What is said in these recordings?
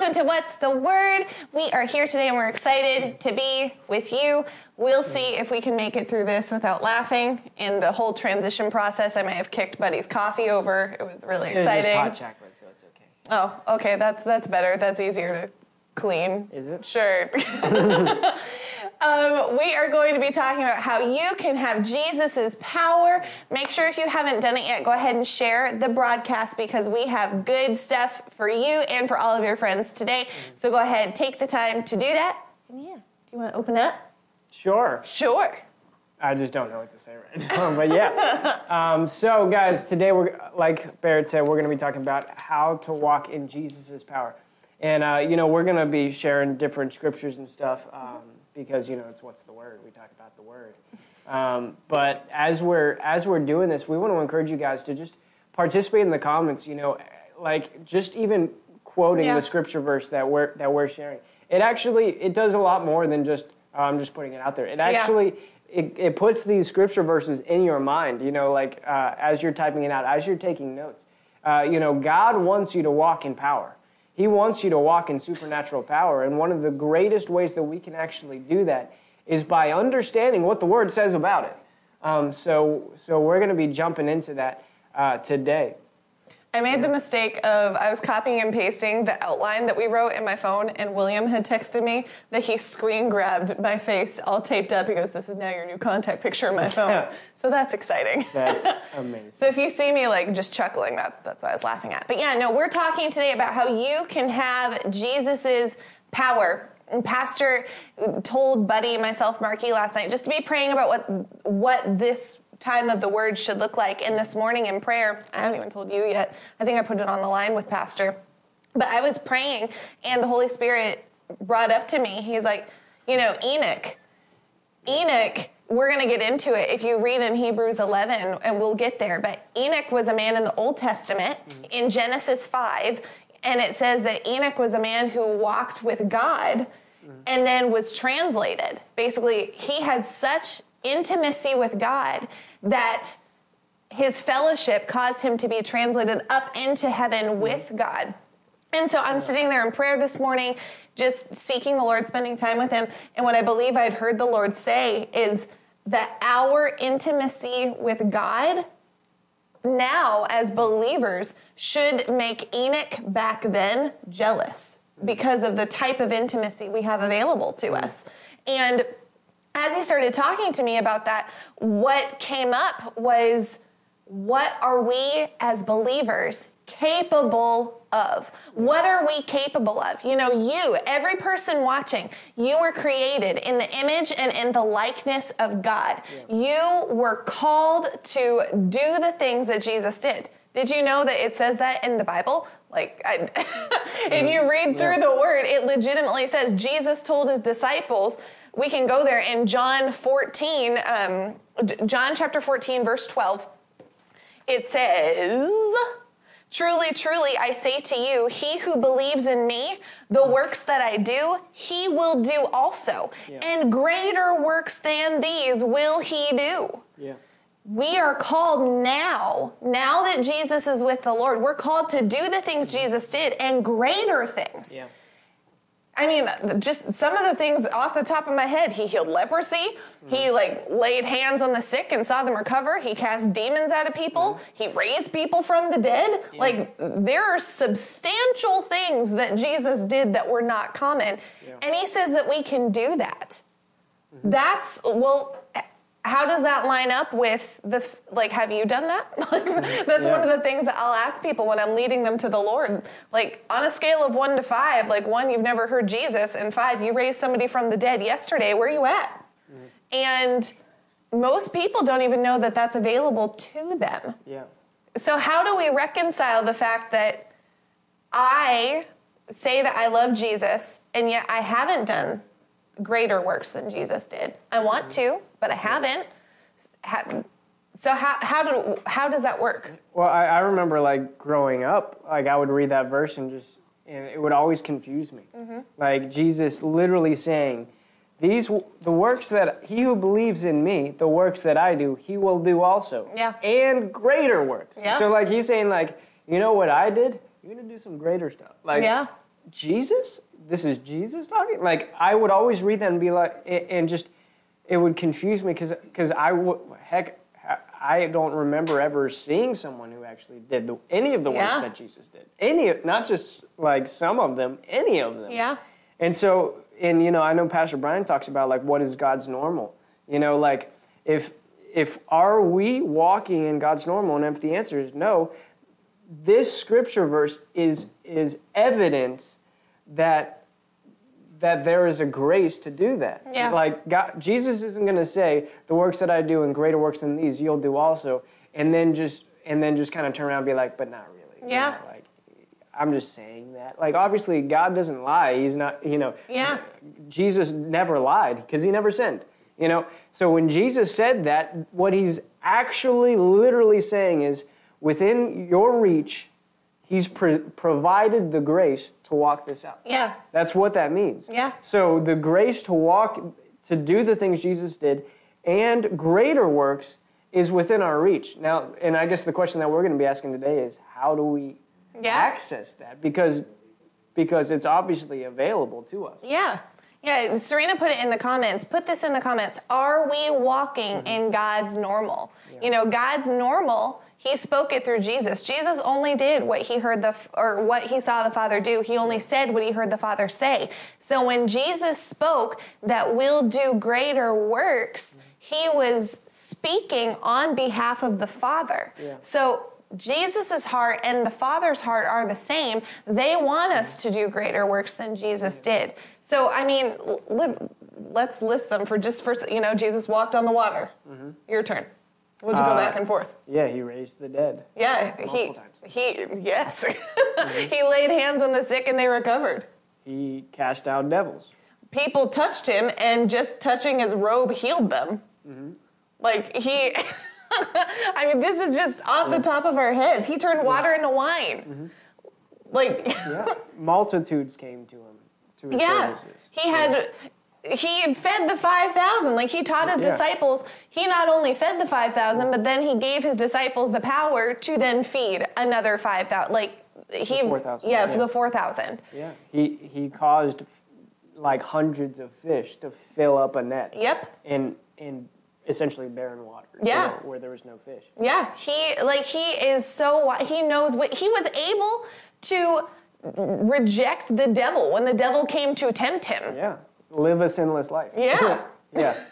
welcome to What's the Word. We are here today and we're excited to be with you. We'll see if we can make it through this without laughing. In the whole transition process, I may have kicked Buddy's coffee over. It was really exciting. just hot chocolate, so it's okay. Oh, okay, that's that's better. That's easier to clean. Is it? Sure. um, we are going to be talking about how you can have Jesus's power. Make sure if you haven't done it yet, go ahead and share the broadcast because we have good stuff for you and for all of your friends today. So go ahead, take the time to do that. And yeah, do you want to open up? Sure. Sure. I just don't know what to say right now, but yeah. Um, so, guys, today we're like Barrett said, we're going to be talking about how to walk in Jesus' power, and uh, you know we're going to be sharing different scriptures and stuff um, because you know it's what's the word. We talk about the word, um, but as we're as we're doing this, we want to encourage you guys to just participate in the comments. You know, like just even quoting Yeah. the scripture verse that we're that we're sharing. It actually it does a lot more than just oh, I'm just putting it out there. It actually it, it puts these scripture verses in your mind, you know, like uh, as you're typing it out, as you're taking notes. Uh, you know, God wants you to walk in power. He wants you to walk in supernatural power. And one of the greatest ways that we can actually do that is by understanding what the Word says about it. Um, so, so we're going to be jumping into that uh, today. I made the mistake of I was copying and pasting the outline that we wrote in my phone, and William had texted me that he screen grabbed my face all taped up. He goes, "This is now your new contact picture in my phone." so that's exciting. That's amazing. so if you see me like just chuckling, that's that's what I was laughing at. But yeah, no, we're talking today about how you can have Jesus's power. And Pastor told Buddy, myself, Marky last night just to be praying about what what this time of the word should look like. And this morning in prayer, I haven't even told you yet. I think I put it on the line with Pastor. But I was praying, and the Holy Spirit brought up to me. He's like, you know, Enoch. Enoch, we're going to get into it if you read in Hebrews 11, and we'll get there. But Enoch was a man in the Old Testament mm-hmm. in Genesis 5, and it says that Enoch was a man who walked with God mm-hmm. and then was translated. Basically, he had such intimacy with God that his fellowship caused him to be translated up into heaven mm-hmm. with God. And so I'm sitting there in prayer this morning, just seeking the Lord, spending time with Him. And what I believe I'd heard the Lord say is that our intimacy with God now, as believers, should make Enoch back then jealous because of the type of intimacy we have available to mm. us. And as he started talking to me about that, what came up was what are we as believers capable of? What are we capable of? You know, you, every person watching, you were created in the image and in the likeness of God. You were called to do the things that Jesus did. Did you know that it says that in the Bible? Like, I, if mm-hmm. you read through the word, it legitimately says Jesus told his disciples. We can go there in John 14, um, John chapter 14, verse 12. It says, Truly, truly, I say to you, he who believes in me, the works that I do, he will do also. And greater works than these will he do. Yeah. We are called now, now that Jesus is with the Lord, we're called to do the things Jesus did and greater things. Yeah. I mean, just some of the things off the top of my head. He healed leprosy. He hmm. like laid hands on the sick and saw them recover. He cast demons out of people. Hmm. He raised people from the dead. Hmm. Like there are substantial things that Jesus did that were not common. And he says that we can do that. Mm-hmm. That's well how does that line up with the like have you done that? That's one of the things that i'll ask people when i'm leading them to the lord. Like on a scale of one to five like one you've never heard jesus and five you raised somebody from the dead yesterday where are you at? And most people don't even know that that's available to them. Yeah. so how do we reconcile the fact that i say that i love jesus and yet i haven't done greater works than jesus did i want to but i haven't so how, how, do, how does that work Well, I, I remember like growing up, like I would read that verse and just, and it would always confuse me. Mm-hmm. Like Jesus literally saying, "These the works that he who believes in me, the works that I do, he will do also, Yeah. and greater works." Yeah. So like he's saying, like you know what I did, you're gonna do some greater stuff. Like Yeah. Jesus? This is Jesus talking? Like, I would always read that and be like, and just, it would confuse me because because I would, heck, I don't remember ever seeing someone who actually did the, any of the works Yeah. that Jesus did. Any, not just like some of them, any of them. Yeah. And so, and you know, I know Pastor Brian talks about like what is God's normal. You know, like if if are we walking in God's normal, and if the answer is no, this scripture verse is is evidence that that there is a grace to do that. Yeah. Like God, Jesus isn't going to say the works that I do and greater works than these you'll do also, and then just and then just kind of turn around and be like, but not really. You Yeah. know, like I'm just saying that. Like obviously God doesn't lie. He's not. You know. Yeah. Jesus never lied because he never sinned. You know. So when Jesus said that, what he's actually literally saying is, within your reach, he's pro- provided the grace to walk this out. Yeah. That's what that means. Yeah. So the grace to walk, to do the things Jesus did, and greater works is within our reach. Now, and I guess the question that we're going to be asking today is, how do we Yeah. access that? Because because it's obviously available to us. Yeah. Yeah, Serena put it in the comments. Put this in the comments. Are we walking Mm-hmm. in God's normal? You know, God's normal, he spoke it through Jesus. Jesus only did what he heard the or what he saw the Father do. He only said what he heard the Father say. So when Jesus spoke that we'll do greater works, he was speaking on behalf of the Father. Yeah. So Jesus' heart and the Father's heart are the same. They want us to do greater works than Jesus did. So, I mean, let's list them for just for, you know, Jesus walked on the water. Mm-hmm. Your turn. We'll just go Uh, back and forth. Yeah, he raised the dead. Yeah, he, times. he, yes. Mm-hmm. he laid hands on the sick and they recovered. He cast out devils. People touched him and just touching his robe healed them. Mm-hmm. Like, he, I mean, this is just off the top of our heads. He turned water into wine. Mm-hmm. Like, Yeah, multitudes came to him to his Yeah, services. he had he fed the 5000 like he taught his Yeah. disciples he not only fed the 5000 but then he gave his disciples the power to then feed another 5000 like he 4,000, yeah, yeah. the 4000 Yeah, he he caused like hundreds of fish to fill up a net. yep In in essentially barren water. Yeah. where, where there was no fish. yeah he like he is so he knows what he was able to reject the devil when the devil came to tempt him Yeah, live a sinless life. Yeah. yeah.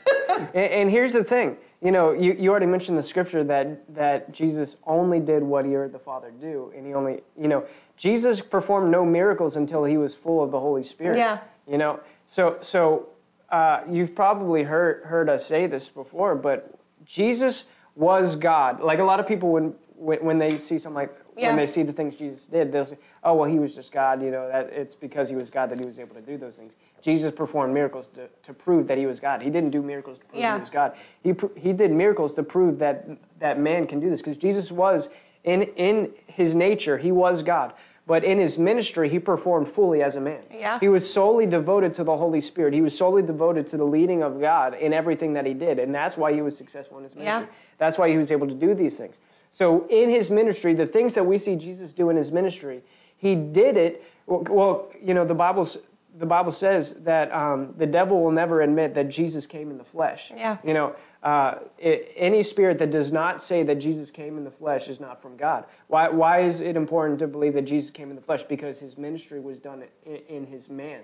and, and here's the thing. You know, you, you already mentioned the scripture that that Jesus only did what he heard the Father do, and he only, you know, Jesus performed no miracles until he was full of the Holy Spirit. Yeah. You know, so so uh, you've probably heard heard us say this before, but Jesus was God. Like a lot of people when when, when they see something like Yeah. when they see the things Jesus did, they'll say, "Oh, well, he was just God." You know, that it's because he was God that he was able to do those things. Jesus performed miracles to, to prove that he was God. He didn't do miracles to prove Yeah. he was God. He he did miracles to prove that that man can do this because Jesus was in in his nature he was God. But in his ministry, he performed fully as a man. Yeah. He was solely devoted to the Holy Spirit. He was solely devoted to the leading of God in everything that he did. And that's why he was successful in his ministry. Yeah. That's why he was able to do these things. So in his ministry, the things that we see Jesus do in his ministry, he did it. Well, you know, the Bible's, the Bible says that um, the devil will never admit that Jesus came in the flesh. Yeah. You know, uh, i any spirit that does not say that Jesus came in the flesh is not from God. Why, why is it important to believe that Jesus came in the flesh? Because his ministry was done in, in his man,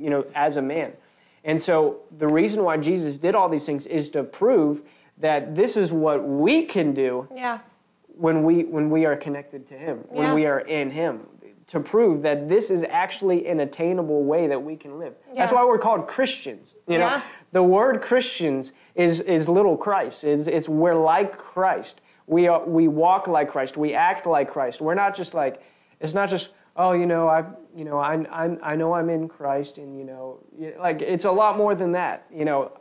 you know, as a man. And so the reason why Jesus did all these things is to prove that this is what we can do yeah when we when we are connected to him when we are in him to prove that this is actually an attainable way that we can live. That's why we're called christians you know? Yeah. the word christians is is little christ. It's, it's we're like christ. We are we walk like christ. We act like christ. We're not just like it's not just oh you know i you know i i, I know i'm in christ and you know like it's a lot more than that you know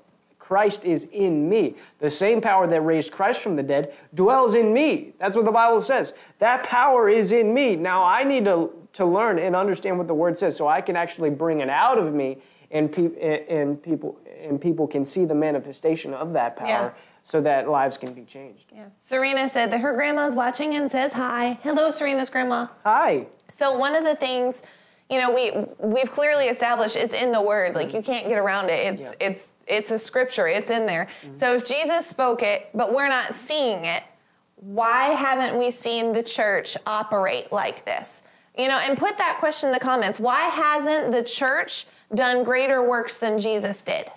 Christ is in me. The same power that raised Christ from the dead dwells in me. That's what the Bible says. That power is in me. Now I need to, to learn and understand what the word says so I can actually bring it out of me and, pe- and people and people can see the manifestation of that power Yeah. so that lives can be changed. yeah serena said that her grandma's watching and says hi hello serena's grandma Hi. So one of the things, you know, we we've clearly established it's in the word. Like you can't get around it. It's Yeah. it's it's a scripture. It's in there. So if Jesus spoke it, but we're not seeing it, why haven't we seen the church operate like this? You know, and put that question in the comments. Why hasn't the church done greater works than Jesus did?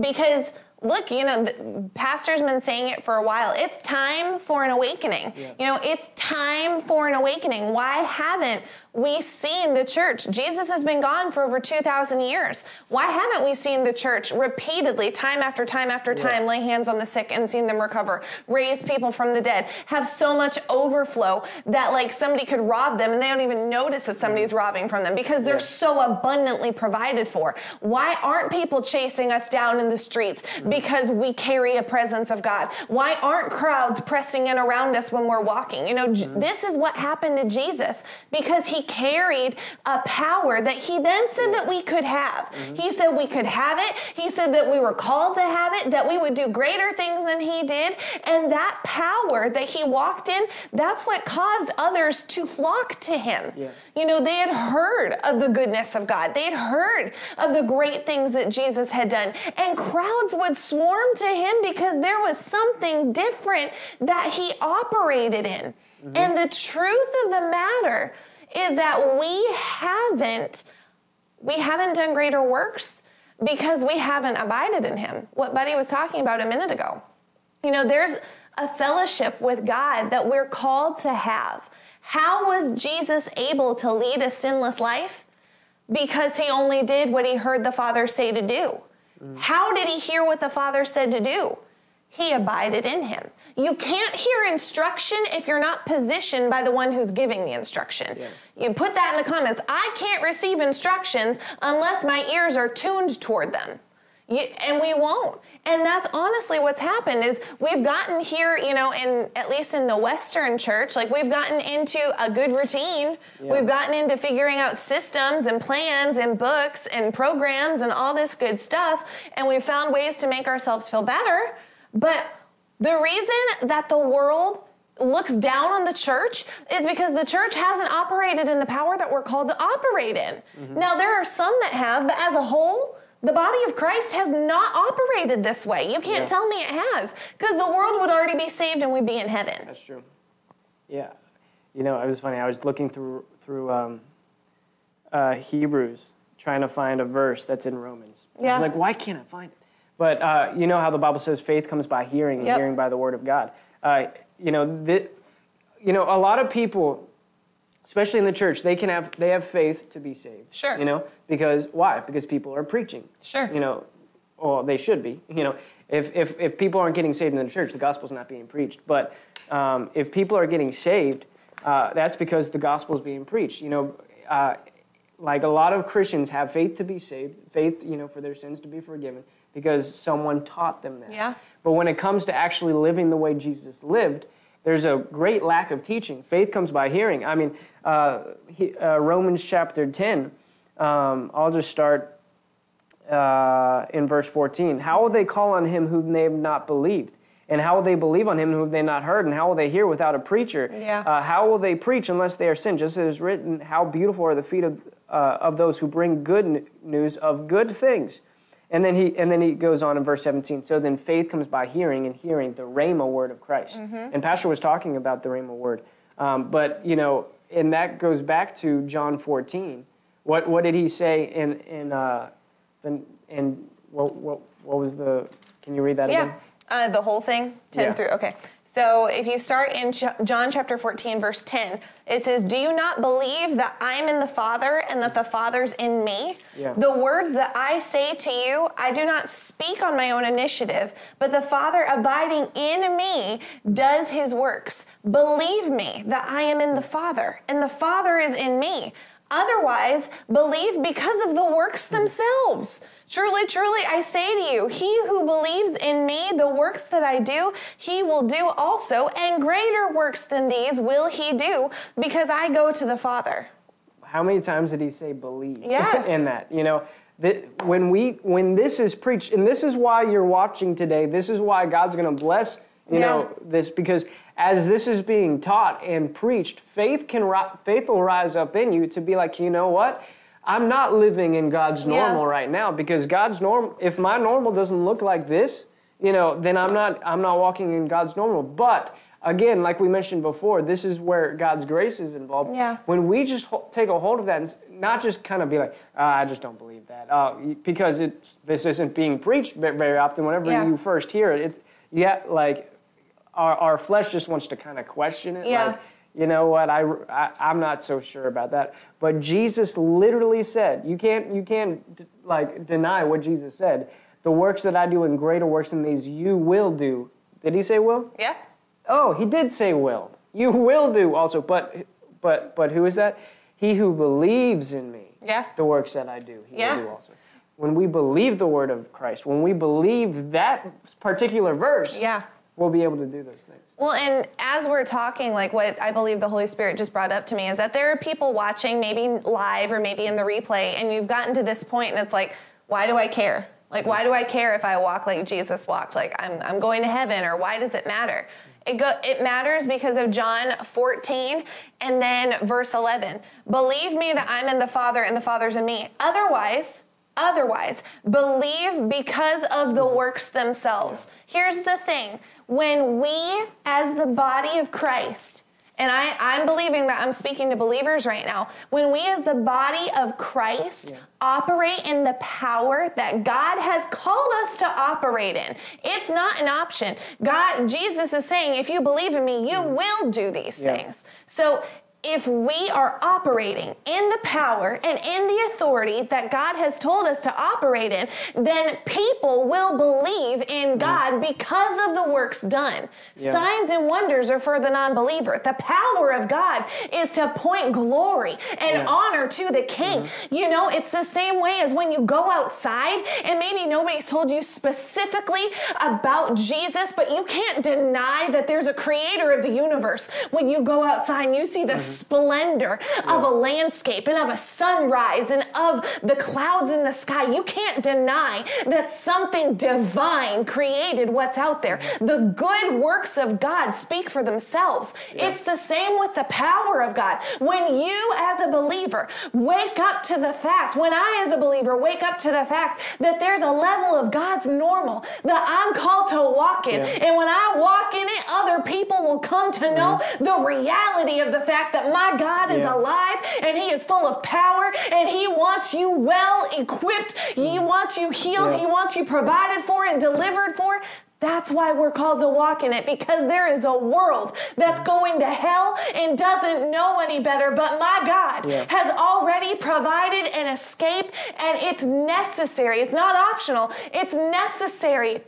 Because look, you know, the pastor's been saying it for a while. It's time for an awakening. Yeah. You know, it's time for an awakening. Why haven't we seen the church? Jesus has been gone for over 2,000 years. Why haven't we seen the church repeatedly, time after time after time, lay hands on the sick and seen them recover, raise people from the dead, have so much overflow that like somebody could rob them and they don't even notice that somebody's mm-hmm. robbing from them because they're Yeah. so abundantly provided for? Why aren't people chasing us down in the streets? Mm-hmm. Because we carry a presence of God. Why aren't crowds pressing in around us when we're walking? You know, J- mm-hmm. this is what happened to Jesus because he carried a power that he then said that we could have. Mm-hmm. He said we could have it. He said that we were called to have it, that we would do greater things than he did. And that power that he walked in, that's what caused others to flock to him. Yeah. You know, they had heard of the goodness of God. They had heard of the great things that Jesus had done. And crowds would swarm to him because there was something different that he operated in. Mm-hmm. And the truth of the matter is that we haven't we haven't done greater works because we haven't abided in him. What Buddy was talking about a minute ago. You know, there's a fellowship with God that we're called to have. How was Jesus able to lead a sinless life? Because he only did what he heard the Father say to do. How did he hear what the Father said to do? He abided in him. You can't hear instruction if you're not positioned by the one who's giving the instruction. Yeah. You put that in the comments. I can't receive instructions unless my ears are tuned toward them. You, and we won't. And that's honestly what's happened is we've gotten here, you know, in at least in the Western church, like we've gotten into a good routine. Yeah. We've gotten into figuring out systems and plans and books and programs and all this good stuff. And we've found ways to make ourselves feel better. But the reason that the world looks down on the church is because the church hasn't operated in the power that we're called to operate in. Now, there are some that have, but as a whole, the body of Christ has not operated this way. You can't Yeah. tell me it has, because the world would already be saved and we'd be in heaven. That's true. Yeah, you know, it was funny. I was looking through through um, uh, Hebrews, trying to find a verse that's in Romans. Yeah. like, why can't I find it? But uh, you know how the Bible says faith comes by hearing, and Yep. hearing by the word of God. Uh, you know, th- you know, a lot of people, especially in the church, they can have they have faith to be saved. Sure. You know, because why? Because people are preaching. Sure. You know, well, they should be. You know, if if if people aren't getting saved in the church, the gospel's not being preached. But um, if people are getting saved, uh, that's because the gospel is being preached. You know, uh, like a lot of Christians have faith to be saved, faith, you know, for their sins to be forgiven, because someone taught them that. Yeah. But when it comes to actually living the way Jesus lived, there's a great lack of teaching. Faith comes by hearing. I mean, uh, he, uh, Romans chapter 10, um, I'll just start uh, in verse 14. How will they call on him whom they have not believed? And how will they believe on him whom they have not heard? And how will they hear without a preacher? Yeah. Uh, how will they preach unless they are sent? Just as it is written, how beautiful are the feet of, uh, of those who bring good news of good things. And then he and then he goes on in verse 17. So then faith comes by hearing, and hearing the rhema word of Christ. And Pastor was talking about the rhema word, um, but you know, and that goes back to John 14. What what did he say in in uh, the in what what what was the? Can you read that Yeah. again? Uh, the whole thing, 10 Yeah. through, okay. So if you start in John chapter 14, verse 10, it says, Do you not believe that I'm in the Father and that the Father's in me? Yeah. The words that I say to you, I do not speak on my own initiative, but the Father abiding in me does his works. Believe me that I am in the Father and the Father is in me. Otherwise, believe because of the works themselves. Truly, truly, I say to you, he who believes in me, the works that I do, he will do also, and greater works than these will he do, because I go to the Father. how many times did he say believe Yeah. in that you know that when we when this is preached and this is why you're watching today this is why god's going to bless you Yeah. know this because as this is being taught and preached, faith can ri- faith will rise up in you to be like, you know what? I'm not living in God's normal Yeah. right now because God's norm. If my normal doesn't look like this, you know, then I'm not I'm not walking in God's normal. But again, like we mentioned before, this is where God's grace is involved. Yeah. When we just ho- take a hold of that and not just kind of be like, ah, I just don't believe that, uh, because it this isn't being preached very often. Whenever Yeah. you first hear it, it's yeah, like our our flesh just wants to kind of question it. Yeah. Like, you know what? I, I I'm not so sure about that. But Jesus literally said, you can't you can't d- like deny what Jesus said. The works that I do and greater works than these you will do. Did he say will? Yeah. Oh, he did say will. You will do also, but but but who is that? He who believes in me. Yeah. The works that I do, he Yeah. will do also. When we believe the word of Christ, when we believe that particular verse, Yeah. We'll be able to do those things. Well, and as we're talking, like what I believe the Holy Spirit just brought up to me is that there are people watching, maybe live or maybe in the replay, and you've gotten to this point and it's like, why do I care? Like, why do I care if I walk like Jesus walked? Like, I'm, I'm going to heaven, or why does it matter? It, go, it matters because of John 14 and then verse 11. Believe me that I'm in the Father and the Father's in me. Otherwise, otherwise. Believe because of the works themselves. Here's the thing when we, as the body of Christ, and I, I'm believing that I'm speaking to believers right now. When we, as the body of Christ, operate in the power that God has called us to operate in, it's not an option. God, Jesus is saying, if you believe in me, you will do these Yeah. things. So if we are operating in the power and in the authority that God has told us to operate in, then people will believe in mm. God because of the works done. Yeah. Signs and wonders are for the non believer. The power of God is to point glory and Yeah. honor to the King. Mm-hmm. You know, it's the same way as when you go outside and maybe nobody's told you specifically about Jesus, but you can't deny that there's a creator of the universe. When you go outside and you see the mm-hmm. Splendor of a landscape and of a sunrise and of the clouds in the sky, you can't deny that something divine created what's out there. Mm-hmm. The good works of God speak for themselves. It's the same with the power of God. When you, as a believer, wake up to the fact, when I, as a believer, wake up to the fact that there's a level of God's normal that I'm called to walk in. Yeah. And when I walk in it, other people will come to know the reality of the fact that my God is Yeah. alive and He is full of power and He wants you well equipped. He mm. wants you healed. Yeah. He wants you provided for and delivered for. That's why we're called to walk in it because there is a world that's mm. going to hell and doesn't know any better. But my God Yeah. has already provided an escape and it's necessary. It's not optional, it's necessary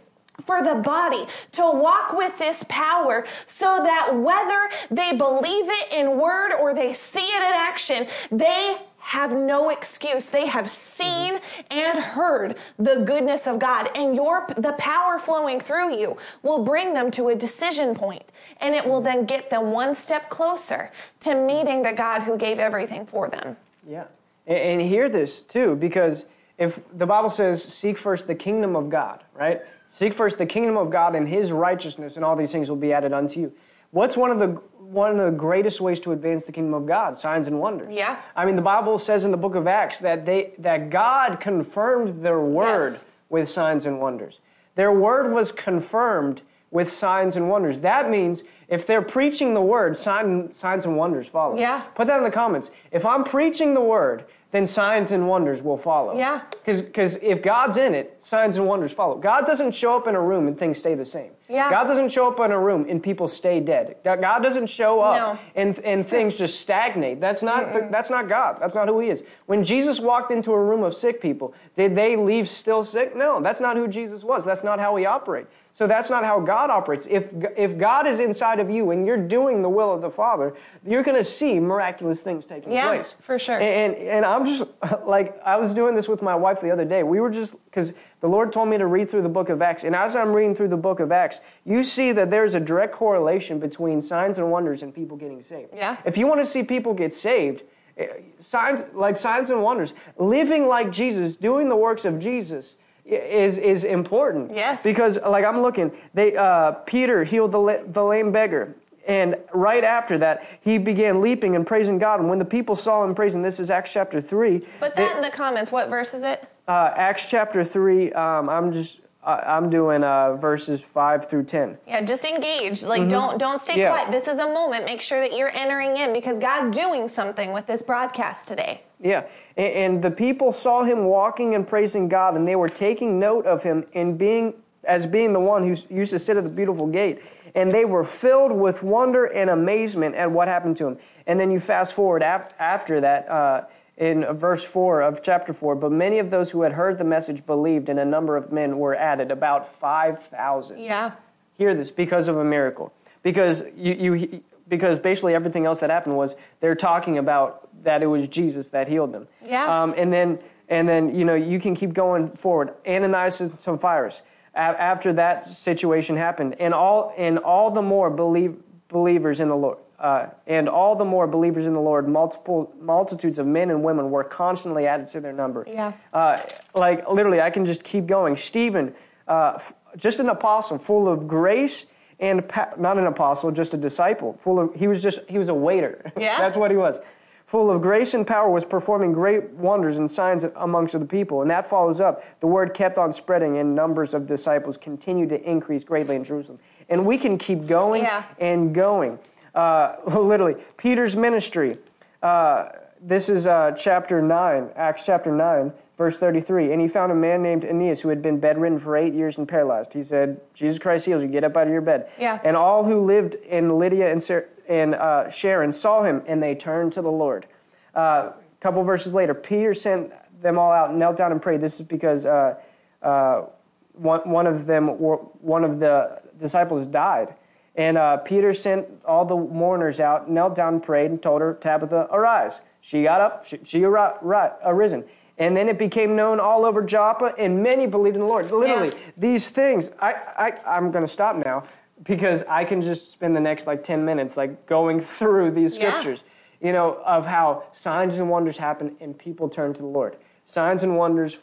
for the body to walk with this power so that whether they believe it in word or they see it in action, they have no excuse. They have seen and heard the goodness of God and your the power flowing through you will bring them to a decision point and it will then get them one step closer to meeting the God who gave everything for them. Yeah. And, hear this too, because if the Bible says, seek first the kingdom of God, right? Seek first the kingdom of God and his righteousness, and all these things will be added unto you. What's one of the one of the greatest ways to advance the kingdom of God? Signs and wonders. Yeah. I mean, the Bible says in the book of Acts that they that God confirmed their word Yes. with signs and wonders. Their word was confirmed with signs and wonders. That means if they're preaching the word, sign, signs and wonders follow. Yeah. Put that in the comments. If I'm preaching the word, then signs and wonders will follow. Yeah. Because if God's in it, signs and wonders follow. God doesn't show up in a room and things stay the same. Yeah. God doesn't show up in a room and people stay dead. God doesn't show up No. and, and things just stagnate. That's not, that's not God. That's not who He is. When Jesus walked into a room of sick people, did they leave still sick? No, that's not who Jesus was. That's not how He operated. So that's not how God operates. If, if God is inside of you and you're doing the will of the Father, you're going to see miraculous things taking Yeah, place. for sure. And, and and I'm just like I was doing this with my wife the other day. We were just because the Lord told me to read through the book of Acts, and as I'm reading through the book of Acts, you see that there's a direct correlation between signs and wonders and people getting saved. Yeah. If you want to see people get saved, eh, signs like signs and wonders, living like Jesus, doing the works of Jesus is is important. Yes. Because like I'm looking, they uh, Peter healed the the lame beggar. and right after that, he began leaping and praising God. And when the people saw him praising, this is Acts chapter 3. Put that in the comments. What verse is it? Uh, Acts chapter 3, um, I'm just. I'm doing uh, verses five through ten. Yeah, just engage. Like, mm-hmm. don't don't stay yeah. quiet. This is a moment. Make sure that you're entering in because God's doing something with this broadcast today. Yeah, and, and the people saw him walking and praising God, and they were taking note of him and being as being the one who used to sit at the beautiful gate and they were filled with wonder and amazement at what happened to him. And then you fast forward ap- after that uh, in verse 4 of chapter 4. But many of those who had heard the message believed, and a number of men were added, about 5,000. Yeah. Hear this because of a miracle. Because you, you because basically everything else that happened was they're talking about that it was Jesus that healed them. Yeah. Um, and then and then you know you can keep going forward. Ananias and Sapphira after that situation happened, and all and all the more believe, believers in the Lord, uh, and all the more believers in the Lord, multiple multitudes of men and women were constantly added to their number. Yeah. Uh, like literally, I can just keep going. Stephen, uh, f- just an apostle, full of grace and pa- not an apostle, just a disciple. Full of he was just he was a waiter. Yeah. That's what he was full of grace and power, was performing great wonders and signs amongst the people. And that follows up. The word kept on spreading, and numbers of disciples continued to increase greatly in Jerusalem. And we can keep going yeah. and going. Uh, literally, Peter's ministry. Uh, this is uh, chapter 9, Acts chapter 9, verse 33. And he found a man named Aeneas who had been bedridden for eight years and paralyzed. He said, Jesus Christ heals you, get up out of your bed. Yeah. And all who lived in Lydia and Sarah, and uh, Sharon saw him, and they turned to the Lord. A uh, couple verses later, Peter sent them all out, knelt down and prayed. This is because uh, uh one, one of them, one of the disciples died. And uh, Peter sent all the mourners out, knelt down prayed, and told her, Tabitha, arise. She got up, she, she arisen. And then it became known all over Joppa, and many believed in the Lord. Literally, yeah. these things, I, I, I'm going to stop now because I can just spend the next like 10 minutes like going through these scriptures, yeah. you know, of how signs and wonders happen and people turn to the Lord. Signs and wonders,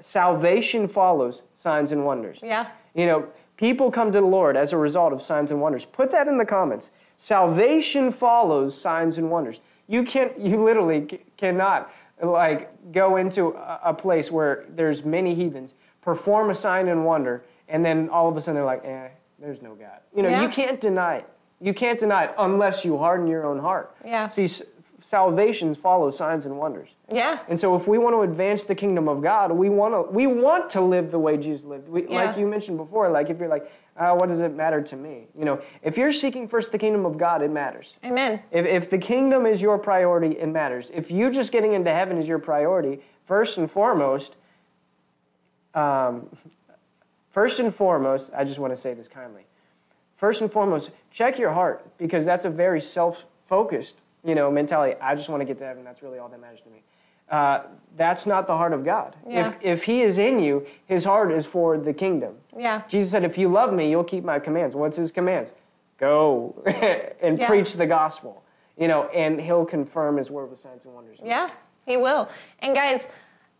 salvation follows signs and wonders. Yeah. You know, people come to the Lord as a result of signs and wonders. Put that in the comments. Salvation follows signs and wonders. You can't, you literally cannot like go into a place where there's many heathens, perform a sign and wonder, and then all of a sudden they're like, eh, there's no God. You know, yeah. you can't deny it. You can't deny it unless you harden your own heart. Yeah. See, salvation follows signs and wonders. Yeah. And so if we want to advance the kingdom of God, we want to we want to live the way Jesus lived. We, yeah. Like you mentioned before, like if you're like, uh, what does it matter to me? You know, if you're seeking first the kingdom of God, it matters. Amen. If, if the kingdom is your priority, it matters. If you just getting into heaven is your priority, first and foremost, um, First and foremost, I just want to say this kindly. First and foremost, check your heart because that's a very self-focused, you know, mentality. I just want to get to heaven. That's really all that matters to me. Uh, that's not the heart of God. Yeah. If, if He is in you, His heart is for the kingdom. Yeah. Jesus said, "If you love Me, you'll keep My commands." What's His commands? Go and yeah. preach the gospel. You know, and He'll confirm His word with signs and wonders. Yeah, He will. And guys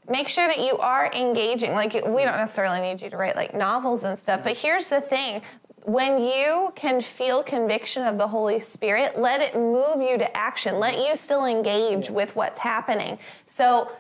make sure that you are engaging. Like, we don't necessarily need you to write like novels and stuff, but here's the thing when you can feel conviction of the Holy Spirit, let it move you to action. Let you still engage with what's happening. So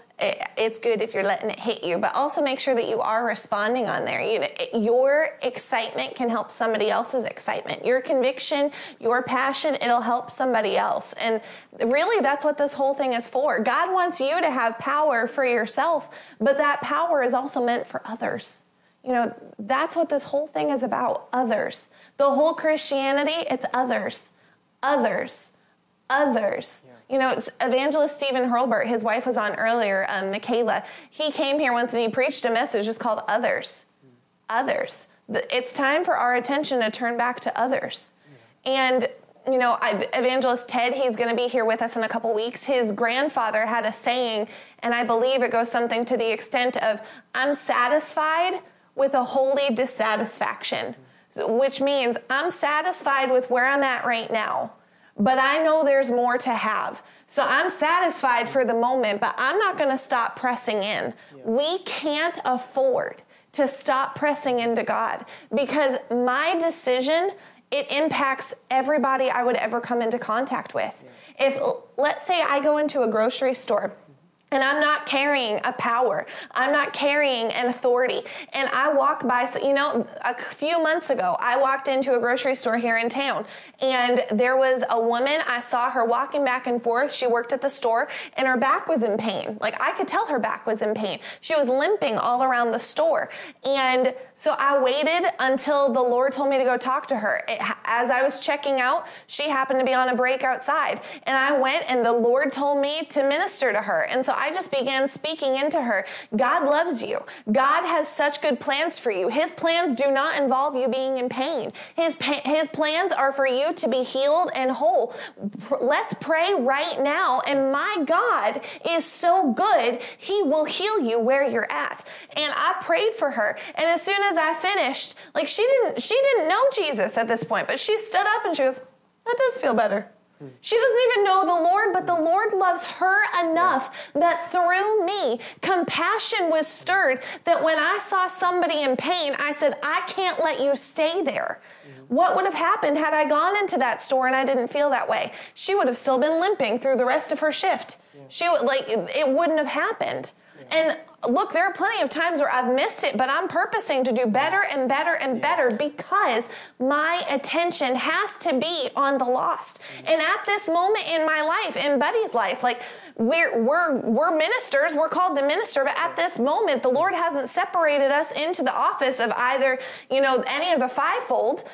it's good if you're letting it hit you, but also make sure that you are responding on there. You, your excitement can help somebody else's excitement. Your conviction, your passion, it'll help somebody else. And really, that's what this whole thing is for. God wants you to have power for yourself, but that power is also meant for others. You know, that's what this whole thing is about others. The whole Christianity, it's others, others, others. Yeah. You know, evangelist Stephen Hurlburt, his wife was on earlier, um, Michaela. He came here once and he preached a message just called Others. Mm. Others. It's time for our attention to turn back to others. Yeah. And you know, I, evangelist Ted, he's going to be here with us in a couple weeks. His grandfather had a saying, and I believe it goes something to the extent of, I'm satisfied with a holy dissatisfaction, which means I'm satisfied with where I'm at right now but I know there's more to have. So I'm satisfied for the moment, but I'm not going to stop pressing in. We can't afford to stop pressing into God because my decision it impacts everybody I would ever come into contact with. If, let's say, I go into a grocery store and I'm not carrying a power. I'm not carrying an authority. And I walk by, you know, a few months ago, I walked into a grocery store here in town and there was a woman. I saw her walking back and forth. She worked at the store and her back was in pain. Like I could tell her back was in pain. She was limping all around the store. And so I waited until the Lord told me to go talk to her. It, as I was checking out, she happened to be on a break outside. And I went and the Lord told me to minister to her. And so I just began speaking into her. God loves you. God has such good plans for you. His plans do not involve you being in pain. His, his plans are for you to be healed and whole. Let's pray right now. And my God is so good. He will heal you where you're at. And I prayed for her. And as soon as I finished, like she didn't, she didn't know Jesus at this point, but she stood up and she goes, that does feel better. She doesn't even know the Lord, but the Lord loves her enough that through me, compassion was stirred. That when I saw somebody in pain, I said, I can't let you stay there. What would have happened had I gone into that store and I didn't feel that way? She would have still been limping through the rest of her shift. She would, like, it wouldn't have happened. And look, there are plenty of times where I've missed it, but I'm purposing to do better and better and better because my attention has to be on the lost. Mm-hmm. And at this moment in my life, in Buddy's life, like we're we're we're ministers, we're called to minister, but at this moment, the Lord hasn't separated us into the office of either, you know, any of the fivefold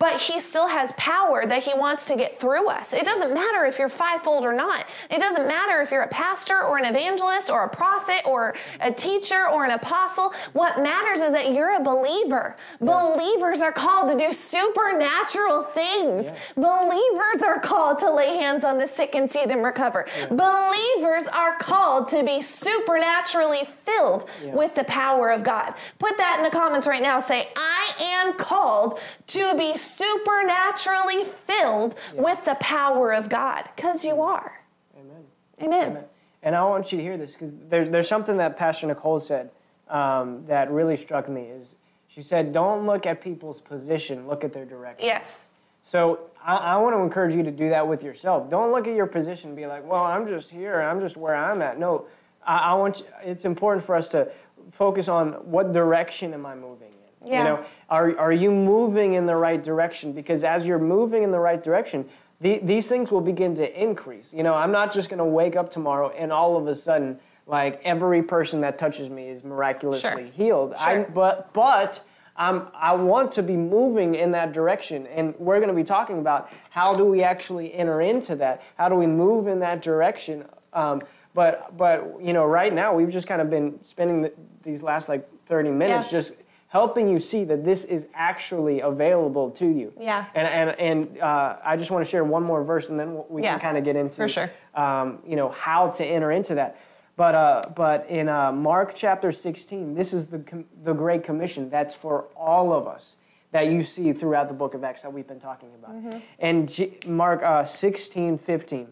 but he still has power that he wants to get through us. It doesn't matter if you're fivefold or not. It doesn't matter if you're a pastor or an evangelist or a prophet or a teacher or an apostle. What matters is that you're a believer. Yeah. Believers are called to do supernatural things. Yeah. Believers are called to lay hands on the sick and see them recover. Yeah. Believers are called to be supernaturally filled with the power of God. Put that in the comments right now. Say, I am called to be supernaturally filled yeah. with the power of God, because you are. Amen. Amen. Amen. And I want you to hear this because there's, there's something that Pastor Nicole said um, that really struck me. Is she said, "Don't look at people's position; look at their direction." Yes. So I, I, want to encourage you to do that with yourself. Don't look at your position and be like, "Well, I'm just here. I'm just where I'm at." No, I, I want. You, it's important for us to focus on what direction am I moving in. yeah. You know, are, are you moving in the right direction? Because as you're moving in the right direction, the, these things will begin to increase. You know, I'm not just going to wake up tomorrow and all of a sudden, like every person that touches me is miraculously sure. healed. Sure. I, but but I'm, I want to be moving in that direction, and we're going to be talking about how do we actually enter into that? How do we move in that direction? Um, but but you know, right now we've just kind of been spending the, these last like 30 minutes yeah. just helping you see that this is actually available to you. Yeah. And and and uh, I just want to share one more verse, and then we yeah, can kind of get into for sure. Um, you know how to enter into that. But uh, but in uh, Mark chapter 16, this is the the Great Commission that's for all of us that you see throughout the book of Acts that we've been talking about. Mm-hmm. And G- Mark uh, 16, 15.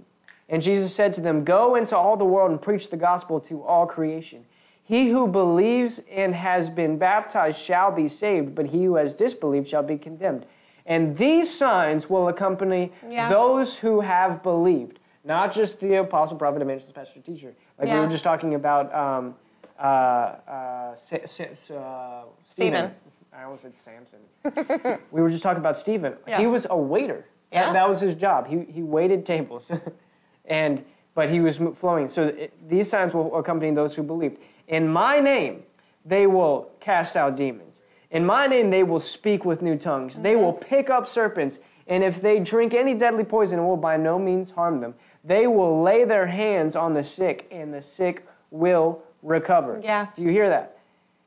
And Jesus said to them, Go into all the world and preach the gospel to all creation. He who believes and has been baptized shall be saved, but he who has disbelieved shall be condemned. And these signs will accompany yeah. those who have believed, not just the apostle, prophet, evangelist, pastor, teacher. Like yeah. we were just talking about um, uh, uh, uh, Stephen. Stephen. I almost said Samson. we were just talking about Stephen. Yeah. He was a waiter. Yeah. That, that was his job. He, he waited tables. and but he was flowing. So it, these signs will accompany those who believed. In my name, they will cast out demons. In my name, they will speak with new tongues. Mm-hmm. They will pick up serpents. And if they drink any deadly poison, it will by no means harm them. They will lay their hands on the sick, and the sick will recover. Yeah. Do you hear that?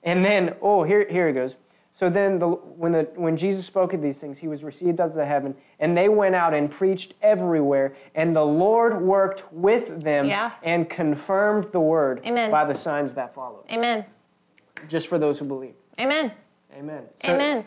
And then, oh, here, here it goes. So then, the, when, the, when Jesus spoke of these things, he was received up to heaven, and they went out and preached everywhere, and the Lord worked with them yeah. and confirmed the word Amen. by the signs that followed. Amen. Just for those who believe. Amen. Amen. So, Amen.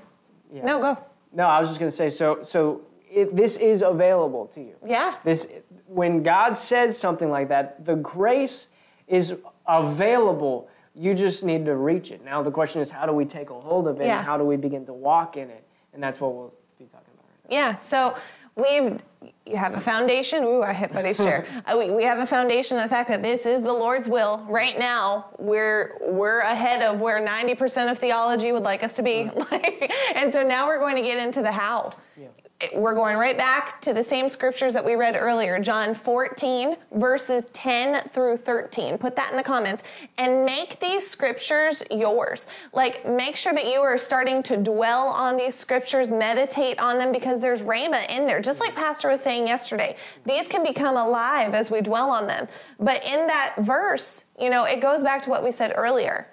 Yeah. No, go. No, I was just going to say so. So it, this is available to you. Yeah. This when God says something like that, the grace is available you just need to reach it. Now the question is, how do we take a hold of it? Yeah. And how do we begin to walk in it? And that's what we'll be talking about. Yeah. So we've you have a foundation. Ooh, I hit buddy's chair. Uh, we, we have a foundation. The fact that this is the Lord's will. Right now, we're we're ahead of where ninety percent of theology would like us to be. Like, and so now we're going to get into the how. Yeah. We're going right back to the same scriptures that we read earlier, John 14, verses 10 through 13. Put that in the comments and make these scriptures yours. Like, make sure that you are starting to dwell on these scriptures, meditate on them, because there's Rhema in there. Just like Pastor was saying yesterday, these can become alive as we dwell on them. But in that verse, you know, it goes back to what we said earlier.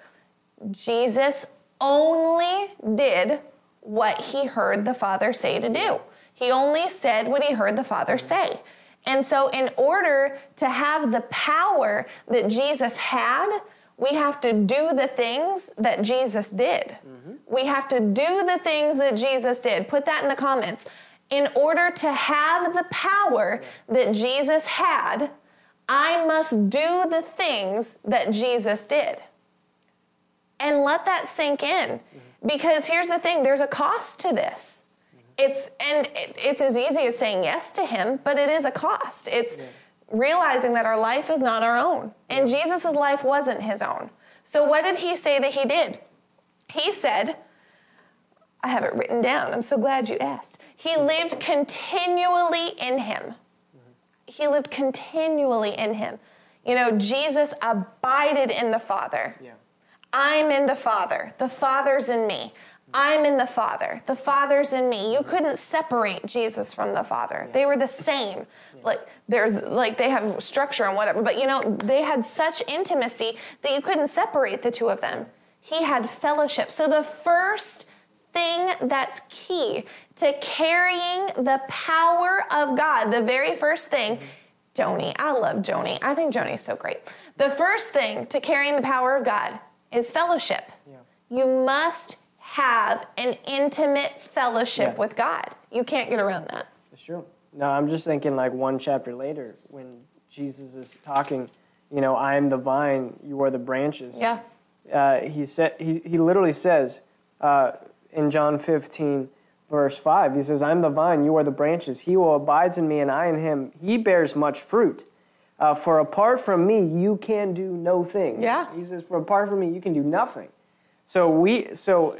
Jesus only did what he heard the Father say to do. He only said what he heard the Father say. And so, in order to have the power that Jesus had, we have to do the things that Jesus did. Mm-hmm. We have to do the things that Jesus did. Put that in the comments. In order to have the power that Jesus had, I must do the things that Jesus did. And let that sink in. Mm-hmm. Because here's the thing there's a cost to this it's and it, it's as easy as saying yes to him but it is a cost. It's yeah. realizing that our life is not our own and yeah. jesus' life wasn't his own. So what did he say that he did? He said i have it written down. I'm so glad you asked. He lived continually in him. Mm-hmm. he lived continually in him. You know jesus abided in the father. Yeah. i'm in the father. The father's in me I'm in the Father. The Father's in me. You couldn't separate Jesus from the Father. They were the same. Like there's like they have structure and whatever, but you know, they had such intimacy that you couldn't separate the two of them. He had fellowship. So the first thing that's key to carrying the power of God, the very first thing, mm-hmm. Joni, I love Joni. I think Joni's so great. The first thing to carrying the power of God is fellowship. Yeah. You must have an intimate fellowship yeah. with God. You can't get around that. That's true. No, I'm just thinking like one chapter later when Jesus is talking, you know, I am the vine, you are the branches. Yeah. Uh, he said he, he literally says uh, in John 15 verse 5 he says i'm the vine you are the branches he who abides in me and i in him he bears much fruit uh, for apart from me you can do no thing yeah he says for apart from me you can do nothing so we so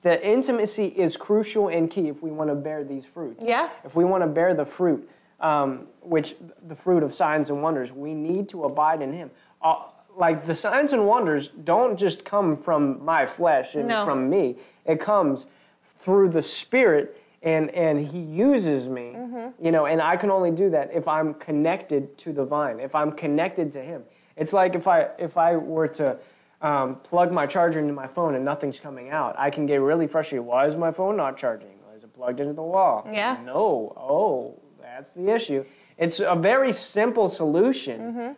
the intimacy is crucial and key if we want to bear these fruits. Yeah. If we want to bear the fruit, um, which the fruit of signs and wonders, we need to abide in Him. Uh, like the signs and wonders don't just come from my flesh and no. from me. It comes through the Spirit, and and He uses me. Mm-hmm. You know, and I can only do that if I'm connected to the vine. If I'm connected to Him. It's like if I if I were to um, plug my charger into my phone and nothing's coming out, I can get really frustrated. Why is my phone not charging? Is it plugged into the wall? Yeah. No. Oh, that's the issue. It's a very simple solution, mm-hmm.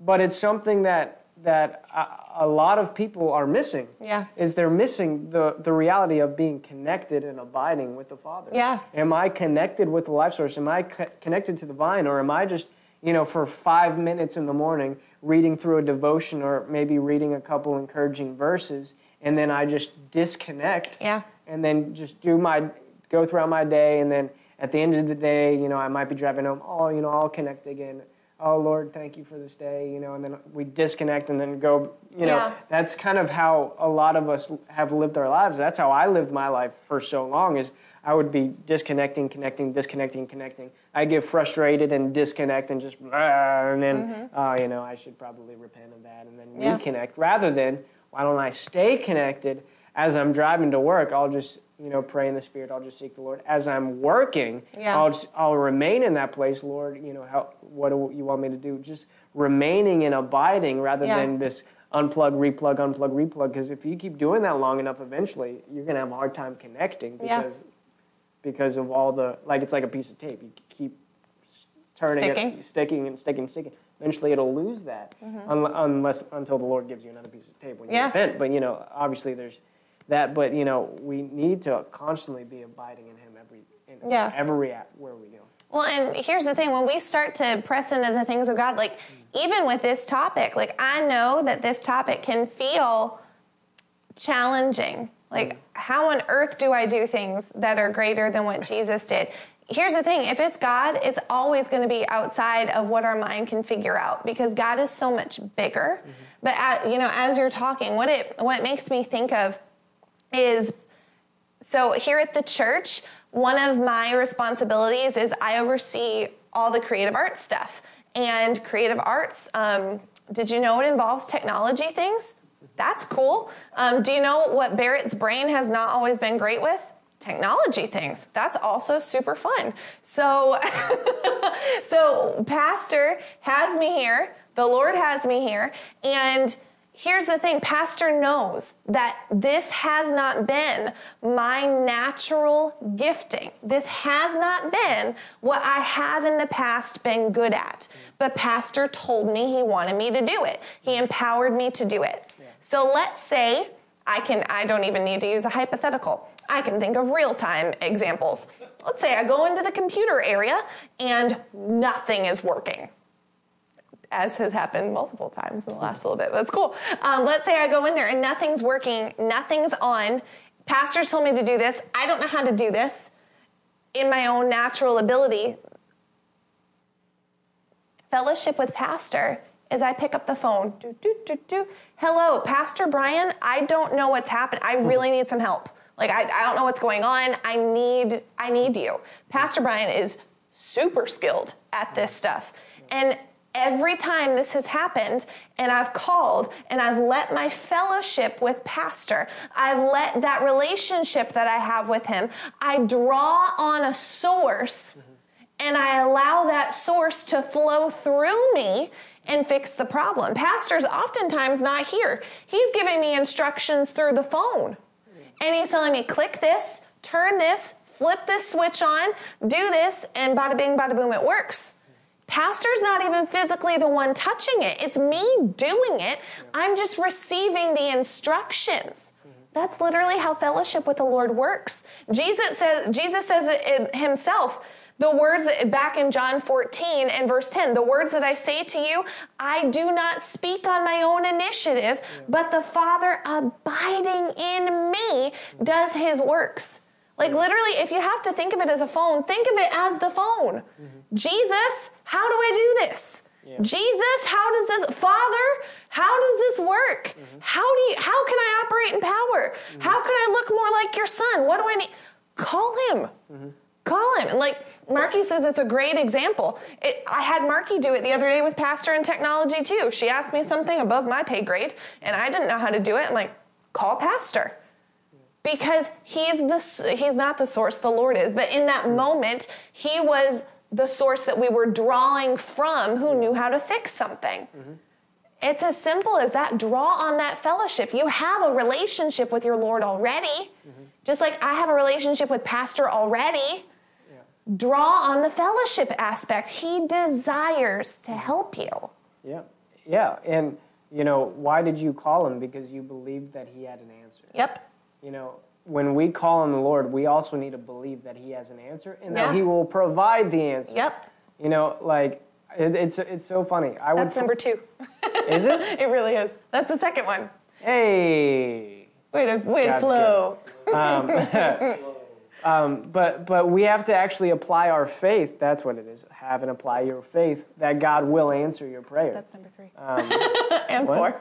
but it's something that that a, a, lot of people are missing. Yeah. Is they're missing the, the reality of being connected and abiding with the Father. Yeah. Am I connected with the life source? Am I co- connected to the vine? Or am I just, you know, for five minutes in the morning reading through a devotion or maybe reading a couple encouraging verses and then I just disconnect. Yeah. And then just do my go throughout my day and then at the end of the day, you know, I might be driving home, oh, you know, I'll connect again. Oh Lord, thank you for this day, you know, and then we disconnect and then go, you know, yeah. that's kind of how a lot of us have lived our lives. That's how I lived my life for so long is I would be disconnecting, connecting, disconnecting, connecting. I get frustrated and disconnect and just, and then, mm-hmm. uh, you know, I should probably repent of that and then yeah. reconnect. Rather than, why don't I stay connected as I'm driving to work? I'll just, you know, pray in the Spirit. I'll just seek the Lord. As I'm working, yeah. I'll just, I'll remain in that place. Lord, you know, how, what do you want me to do? Just remaining and abiding rather yeah. than this unplug, replug, unplug, replug. Because if you keep doing that long enough, eventually you're going to have a hard time connecting because because of all the like it's like a piece of tape. You keep turning sticking. it, sticking and sticking, sticking. Eventually, it'll lose that mm-hmm. un- unless until the Lord gives you another piece of tape when you yeah. repent. But you know, obviously, there's that. But you know, we need to constantly be abiding in Him every in yeah. every where we go. Well, and here's the thing: when we start to press into the things of God, like mm. even with this topic, like I know that this topic can feel challenging. Like how on earth do I do things that are greater than what Jesus did? Here's the thing if it's God, it's always going to be outside of what our mind can figure out because God is so much bigger. Mm-hmm. But, at, you know, as you're talking, what it, what it makes me think of is so here at the church, one of my responsibilities is I oversee all the creative arts stuff. And creative arts, um, did you know it involves technology things? That's cool. Um, do you know what Barrett's brain has not always been great with? Technology things. That's also super fun. So, so Pastor has me here. The Lord has me here, and Here's the thing Pastor knows that this has not been my natural gifting. This has not been what I have in the past been good at. But Pastor told me he wanted me to do it, he empowered me to do it. So let's say I can, I don't even need to use a hypothetical. I can think of real time examples. Let's say I go into the computer area and nothing is working as has happened multiple times in the last little bit. That's cool. Um, let's say I go in there and nothing's working, nothing's on. Pastors told me to do this. I don't know how to do this in my own natural ability. Fellowship with Pastor is I pick up the phone. Do, do, do, do. Hello, Pastor Brian. I don't know what's happening. I really need some help. Like I, I don't know what's going on. I need I need you. Pastor Brian is super skilled at this stuff. And every time this has happened and I've called and I've let my fellowship with pastor, I've let that relationship that I have with him, I draw on a source and I allow that source to flow through me and fix the problem. Pastor's oftentimes not here. He's giving me instructions through the phone. And he's telling me, click this, turn this, flip this switch on, do this, and bada bing, bada boom, it works. Pastor's not even physically the one touching it. It's me doing it. I'm just receiving the instructions. That's literally how fellowship with the Lord works. Jesus says Jesus says it himself. The words back in John 14 and verse 10, the words that I say to you, I do not speak on my own initiative, but the Father abiding in me does his works. Like literally, if you have to think of it as a phone, think of it as the phone. Mm-hmm. Jesus, how do I do this? Yeah. Jesus, how does this Father, how does this work? Mm-hmm. How do you how can I operate in power? Mm-hmm. How can I look more like your son? What do I need? Call him. Call him. And like Marky says, it's a great example. It, I had Marky do it the other day with Pastor and Technology too. She asked me something above my pay grade, and I didn't know how to do it. I'm like, call Pastor because he's the he's not the source the lord is but in that moment he was the source that we were drawing from who knew how to fix something mm-hmm. it's as simple as that draw on that fellowship you have a relationship with your lord already mm-hmm. just like i have a relationship with pastor already. Draw on the fellowship aspect he desires to help you yeah yeah and you know why did you call him because you believed that he had an answer yep you know, when we call on the Lord, we also need to believe that He has an answer and that He will provide the answer. Yep. You know, like it, it's it's so funny. I That's would, number two. is it? it really is. That's the second one. Hey. Way to way to flow. Um, um, but but we have to actually apply our faith. That's what it is. Have and apply your faith that God will answer your prayer. That's number three. Um, and what? four.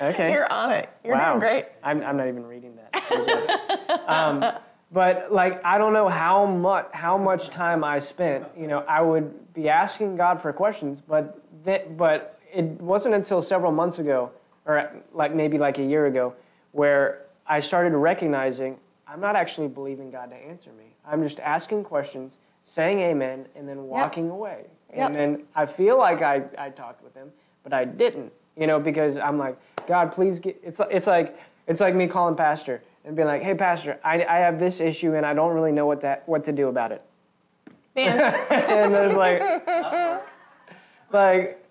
Okay. You're on it. You're wow. doing great. I'm, I'm not even reading that. um, but like I don't know how much how much time I spent. You know, I would be asking God for questions, but that, but it wasn't until several months ago, or like maybe like a year ago, where I started recognizing I'm not actually believing God to answer me. I'm just asking questions, saying amen, and then walking yep. away. Yep. And then I feel like I, I talked with him, but I didn't. You know, because I'm like, God, please get. It's it's like it's like me calling pastor and being like, Hey, pastor, I, I have this issue and I don't really know what to what to do about it. and there's like, like,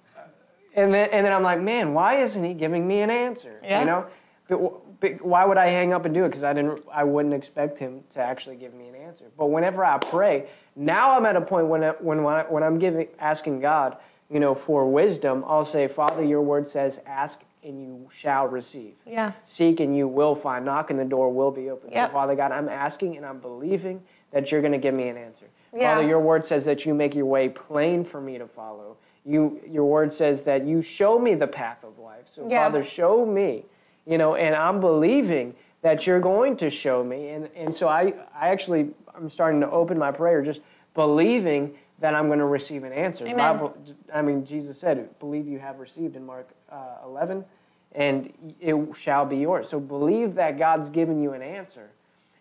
and then and then I'm like, man, why isn't he giving me an answer? Yeah. You know, but, but why would I hang up and do it? Because I didn't, I wouldn't expect him to actually give me an answer. But whenever I pray, now I'm at a point when I, when when, I, when I'm giving asking God, you know, for wisdom, I'll say, Father, your word says, ask and you shall receive. Yeah. Seek and you will find. Knock and the door will be open. Yep. So, Father God, I'm asking and I'm believing that you're going to give me an answer. Yeah. Father, your word says that you make your way plain for me to follow. You, your word says that you show me the path of life. So, Yeah. Father, show me, you know, and I'm believing that you're going to show me. And, and so I, I actually, I'm starting to open my prayer just believing that I'm going to receive an answer. Amen. Bible, I mean, Jesus said, believe you have received in Mark uh, 11, and it shall be yours. So believe that God's given you an answer.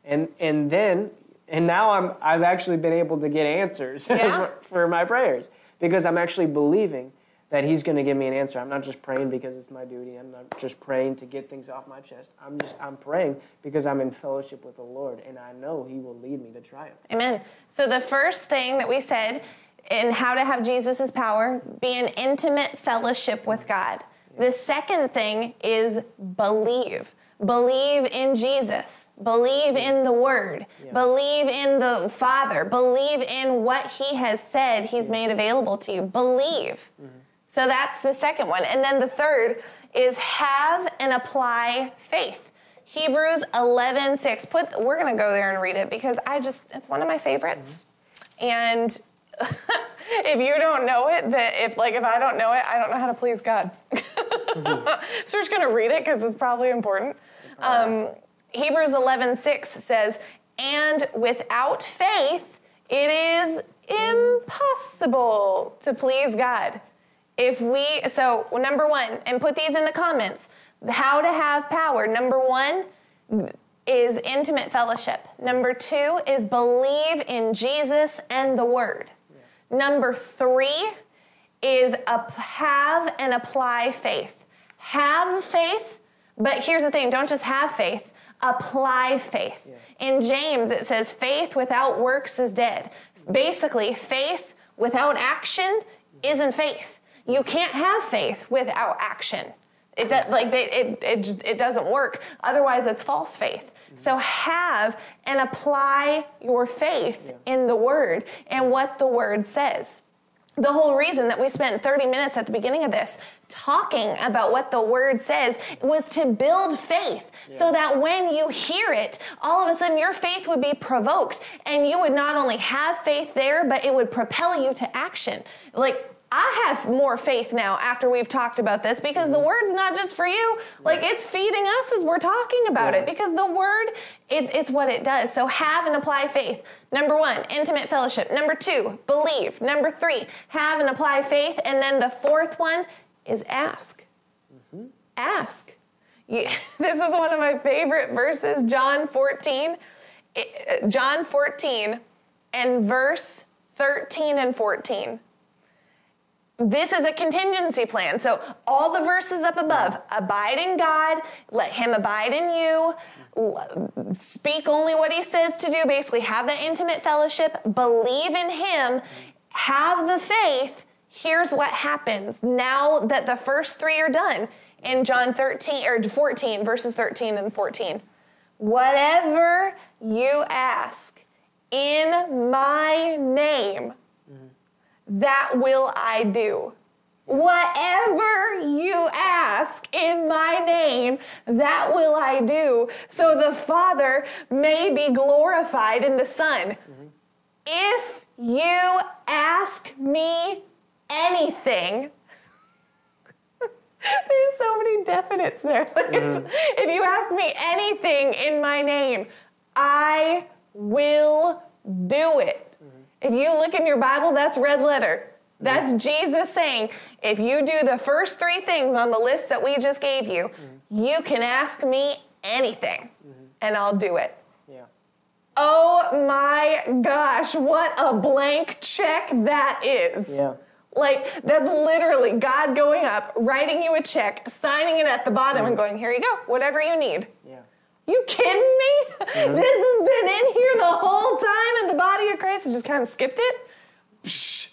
And, and then, and now I'm, I've actually been able to get answers Yeah. for, for my prayers because I'm actually believing that he's going to give me an answer. I'm not just praying because it's my duty. I'm not just praying to get things off my chest. I'm just I'm praying because I'm in fellowship with the Lord and I know he will lead me to triumph. Amen. So the first thing that we said in how to have Jesus' power, be in intimate fellowship with God. The second thing is believe. Believe in Jesus. Believe in the Word. Believe in the Father. Believe in what He has said He's made available to you. Believe. Mm-hmm. So that's the second one. And then the third is have and apply faith. Hebrews 11, 6. Put, we're going to go there and read it because I just, it's one of my favorites. And if you don't know it, that if like if I don't know it, I don't know how to please God. so we're just going to read it because it's probably important. Um, Hebrews 11, 6 says, and without faith, it is impossible to please God. If we, so number one, and put these in the comments, how to have power. Number one is intimate fellowship. Number two is believe in Jesus and the Word. Number three is a, have and apply faith. Have faith, but here's the thing don't just have faith, apply faith. In James, it says, faith without works is dead. Basically, faith without action isn't faith. You can't have faith without action. It does, like they, it, it, just, it doesn't work. Otherwise, it's false faith. So have and apply your faith in the Word and what the Word says. The whole reason that we spent 30 minutes at the beginning of this talking about what the word says was to build faith so that when you hear it, all of a sudden your faith would be provoked and you would not only have faith there, but it would propel you to action. Like, I have more faith now after we've talked about this because the mm-hmm. word's not just for you. Like it's feeding us as we're talking about Yeah. it because the word, it, it's what it does. So have and apply faith. Number one, intimate fellowship. Number two, believe. Number three, have and apply faith. And then the fourth one is ask. Mm-hmm. Ask. You- this is one of my favorite verses, John 14. It- uh, John 14 and verse 13 and 14 this is a contingency plan. So all the verses up above, abide in God, let him abide in you, speak only what he says to do, basically have that intimate fellowship, believe in him, have the faith. Here's what happens now that the first 3 are done in John 13 or 14 verses 13 and 14. Whatever you ask in my name, that will I do. Whatever you ask in my name, that will I do, so the Father may be glorified in the Son. If you ask me anything, there's so many definites there. Like, it's- mm-hmm. If you ask me anything in my name, I will do it. If you look in your Bible, that's red letter. That's Jesus saying, if you do the first three things on the list that we just gave you, mm-hmm. you can ask me anything mm-hmm. and I'll do it. Yeah. Oh my gosh, what a blank check that is. Yeah. Like, that's literally God going up, writing you a check, signing it at the bottom, and mm-hmm. going, here you go, whatever you need. Yeah. You kidding me? Mm-hmm. This has been in here the whole time, and the body of Christ has just kind of skipped it. Psh,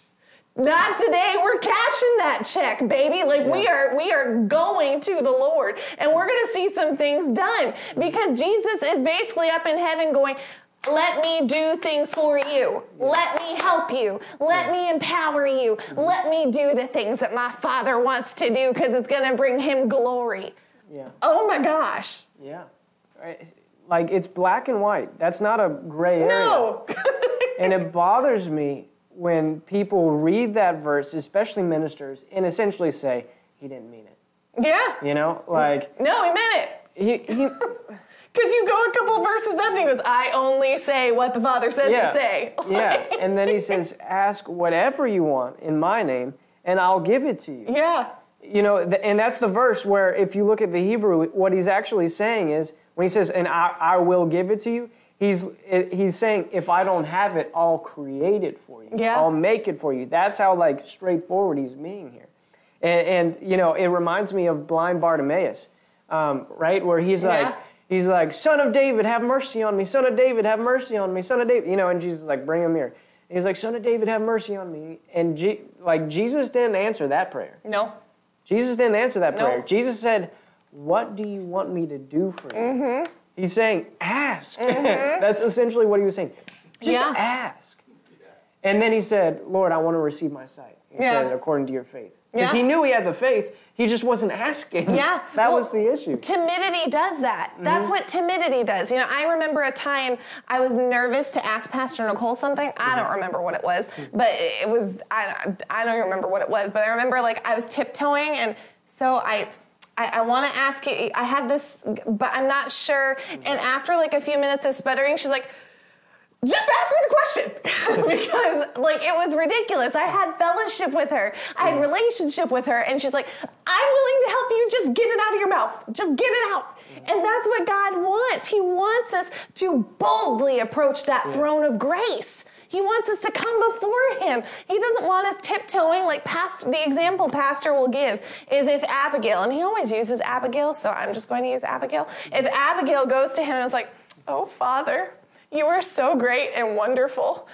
Not today. We're cashing that check, baby. Like we are, we are going to the Lord, and we're going to see some things done because Jesus is basically up in heaven going. Let me do things for you. Let me help you. Let me empower you. Mm-hmm. Let me do the things that my father wants to do because it's going to bring him glory. Yeah. Oh my gosh. Yeah. Like it's black and white. That's not a gray area. No. and it bothers me when people read that verse, especially ministers, and essentially say, he didn't mean it. yeah. You know? Like, No, he meant it. he, he Because you go a couple of verses up and he goes, I only say what the Father says yeah. to say. yeah. And then he says, ask whatever you want in my name, and I'll give it to you. yeah. You know, th- and that's the verse where if you look at the Hebrew, what he's actually saying is, when he says, and I, I will give it to you, he's, he's saying, if I don't have it, I'll create it for you. Yeah. I'll make it for you. That's how, like, straightforward he's being here. And, and you know, it reminds me of blind Bartimaeus, um, right? Where he's like, he's like, son of David, have mercy on me. Son of David, have mercy on me. Son of David, you know, and Jesus is like, bring him here. And he's like, son of David, have mercy on me. And like, Jesus didn't answer that prayer. No. Jesus didn't answer that No. prayer. Jesus said, What do you want me to do for you? Mm-hmm. He's saying, Ask. Mm-hmm. That's essentially what he was saying. Just Yeah. ask. And then he said, Lord, I want to receive my sight. He Yeah. said, according to your faith. Because Yeah. he knew he had the faith, he just wasn't asking. Yeah. That Well, was the issue. Timidity does that. Mm-hmm. That's what timidity does. You know, I remember a time I was nervous to ask Pastor Nicole something. I don't mm-hmm. remember what it was, but it was, I, I don't remember what it was, but I remember like I was tiptoeing and so I, I, I want to ask you, I had this, but I'm not sure. And after like a few minutes of sputtering, she's like, just ask me the question. Because like it was ridiculous. I had fellowship with her. I had mm. relationship with her. And she's like i'm willing to help you. Just get it out of your mouth. Just get it out. And that's what god wants. He wants us to boldly approach that throne of grace he wants us to come before him he doesn't want us tiptoeing like past the example pastor will give is if abigail and he always uses abigail so i'm just going to use abigail if abigail goes to him and is like oh father you are so great and wonderful.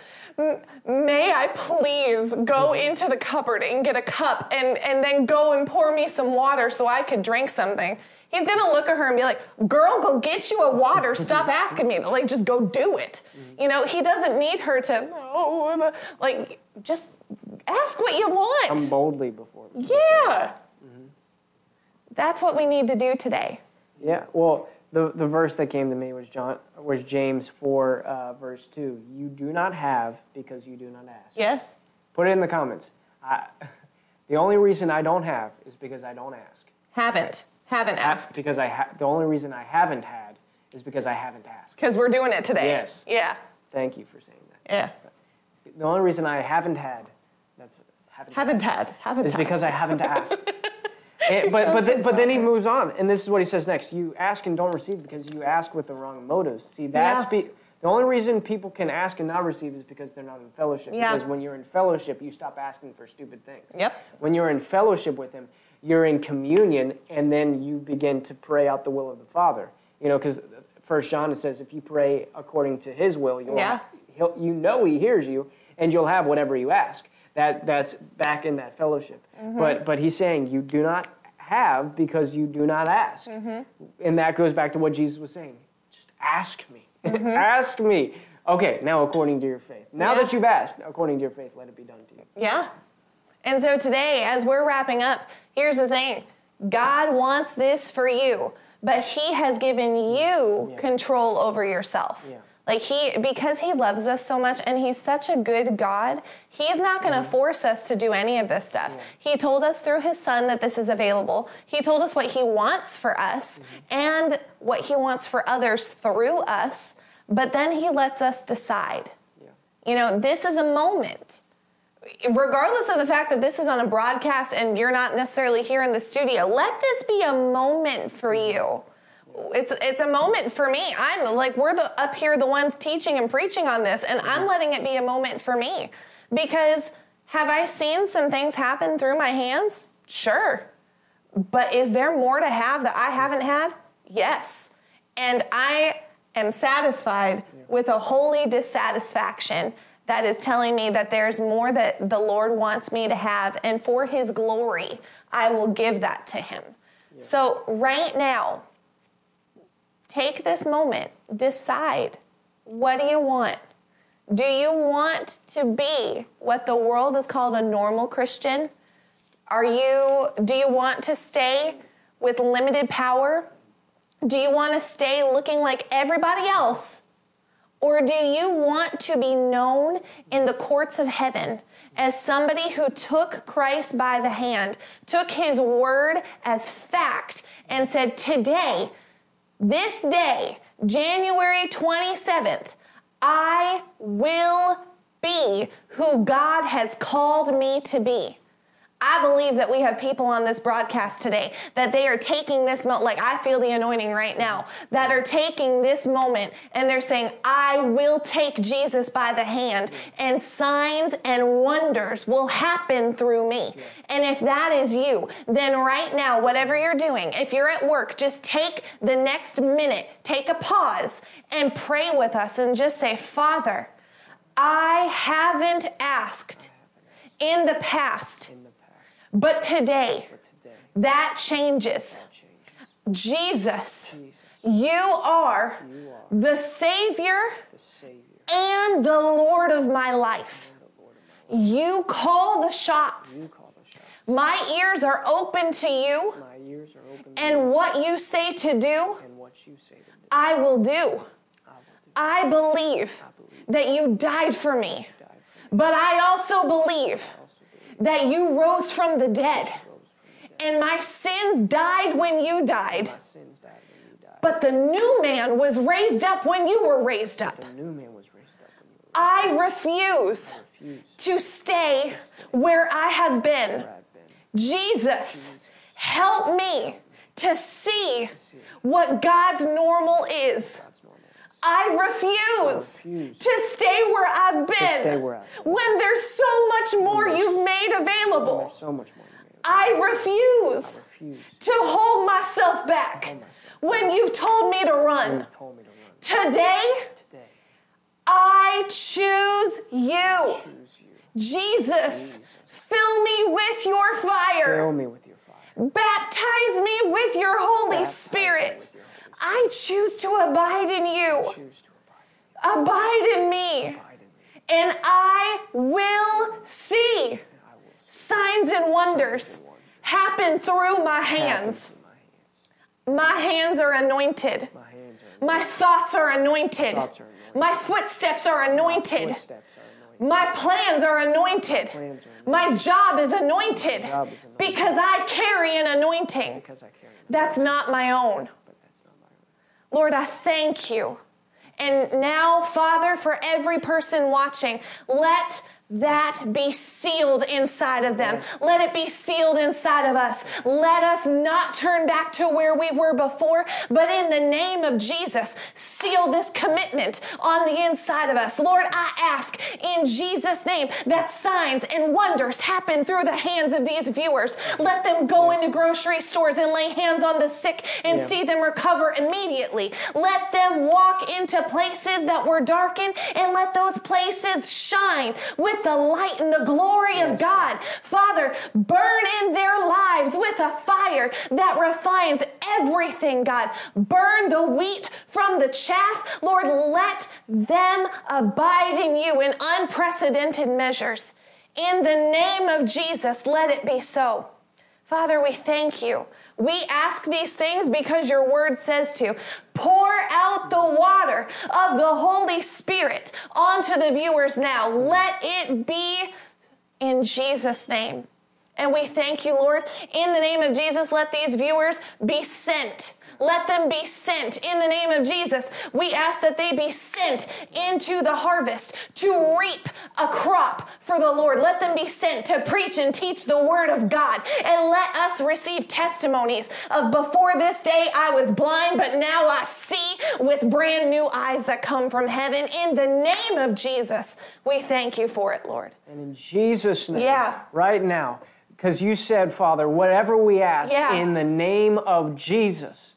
May I please go into the cupboard and get a cup and, and then go and pour me some water so I could drink something? He's gonna look at her and be like, Girl, go get you a water. Stop asking me. Like, just go do it. You know, he doesn't need her to, oh, like, just ask what you want. Come boldly before me. yeah. That's what we need to do today. Yeah. Well, the, the verse that came to me was John was James four uh, verse two. You do not have because you do not ask. Yes? Put it in the comments. I, the only reason I don't have is because I don't ask. Haven't. Haven't asked. Because I ha- the only reason I haven't had is because I haven't asked. Because we're doing it today. Yes. Yeah. Thank you for saying that. Yeah. The only reason I haven't had that's haven't, had, Haven't had. Haven't is had. because I haven't asked. And- but but, then, but then he moves on, and this is what he says next: You ask and don't receive because you ask with the wrong motives. See, that's Yeah. be, the only reason people can ask and not receive is because they're not in fellowship. Yeah. Because when you're in fellowship, you stop asking for stupid things. Yep. When you're in fellowship with him, you're in communion, and then you begin to pray out the will of the Father. You know, because First John it says, if you pray according to His will, you'll Yeah. he'll, you know He hears you, and you'll have whatever you ask. That that's back in that fellowship. Mm-hmm. But but He's saying you do not have because you do not ask, Mm-hmm. and that goes back to what Jesus was saying. Just ask me, Mm-hmm. ask me. Okay, now according to your faith. Now Yeah. that you've asked, according to your faith, let it be done to you. Yeah. And so today, as we're wrapping up, here's the thing God wants this for you, but He has given you Yeah. control over yourself. Yeah. Like he, because he loves us so much and he's such a good God, he's not going to Mm-hmm. force us to do any of this stuff. He told us through his son that this is available. He told us what he wants for us Mm-hmm. and what he wants for others through us, but then he lets us decide. Yeah. You know, this is a moment. Regardless of the fact that this is on a broadcast and you're not necessarily here in the studio, let this be a moment for you. It's it's a moment for me. I'm like we're the up here the ones teaching and preaching on this and I'm letting it be a moment for me. Because have I seen some things happen through my hands? Sure. But is there more to have that I haven't had? Yes. And I am satisfied with a holy dissatisfaction that is telling me that there's more that the Lord wants me to have. And for his glory, I will give that to him. So, right now, take this moment, decide What do you want? Do you want to be what the world is called a normal Christian? Are you do you want to stay with limited power? Do you want to stay looking like everybody else? Or do you want to be known in the courts of heaven as somebody who took Christ by the hand, took his word as fact, and said, Today, this day, January 27th, I will be who God has called me to be. I believe that we have people on this broadcast today that they are taking this moment, like I feel the anointing right now, that are taking this moment and they're saying, I will take Jesus by the hand and signs and wonders will happen through me. And if that is you, then right now, whatever you're doing, if you're at work, just take the next minute, take a pause and pray with us and just say, Father, I haven't asked in the past but today, that changes. Jesus, you are the Savior and the Lord of my life. You call the shots. My ears are open to you. And what you say to do, I will do. I believe that you died for me. But I also believe that you rose from the dead. And my sins died when you died. But the new man was raised up when you were raised up. I refuse to stay where I have been. Jesus, help me to see what God's normal is. I refuse, to stay where I've been where I've been. when there's so much more you've made available. So much more. I refuse, refuse to hold myself back when you've told me to run. Me to run. Today, Today, I choose you. choose you. Jesus, fill me with your fire. Fill me with your fire. Baptize me with your Holy Baptize Spirit. With your Holy I choose to abide in you. Abide. Abide in me. Abide in me. And I will see I will signs and wonders happen through my hands. my hands. Are anointed. My hands are My thoughts are anointed. Thoughts are anointed. My footsteps are anointed. footsteps are anointed. My plans are anointed. Plans are anointed. My job is anointed job is anointed. because I carry an anointing. Because I carry it, That's not my own. but that's not my own. Lord, I thank you. And now, Father, for every person watching, let that be sealed inside of them. Let it be sealed inside of us. Let us not turn back to where we were before, but in the name of Jesus, seal this commitment on the inside of us. Lord, I ask in Jesus' name that signs and wonders happen through the hands of these viewers. Let them go into grocery stores and lay hands on the sick and Yeah. see them recover immediately. Let them walk into places that were darkened and let those places shine with the light and the glory of God. Father, burn in their lives with a fire that refines everything, God. Burn the wheat from the chaff. Lord, let them abide in you in unprecedented measures. In the name of Jesus, let it be so. Father, we thank you. We ask these things because your word says to. Pour out the water of the Holy Spirit onto the viewers now. Let it be in Jesus' name. And we thank you, Lord. In the name of Jesus, let these viewers be sent. Let them be sent in the name of Jesus. We ask that they be sent into the harvest to reap a crop for the Lord. Let them be sent to preach and teach the word of God. And let us receive testimonies of before this day I was blind, but now I see with brand new eyes that come from heaven. In the name of Jesus, we thank you for it, Lord. And in Jesus' name, Yeah. right now, because you said, Father, whatever we ask Yeah. in the name of Jesus,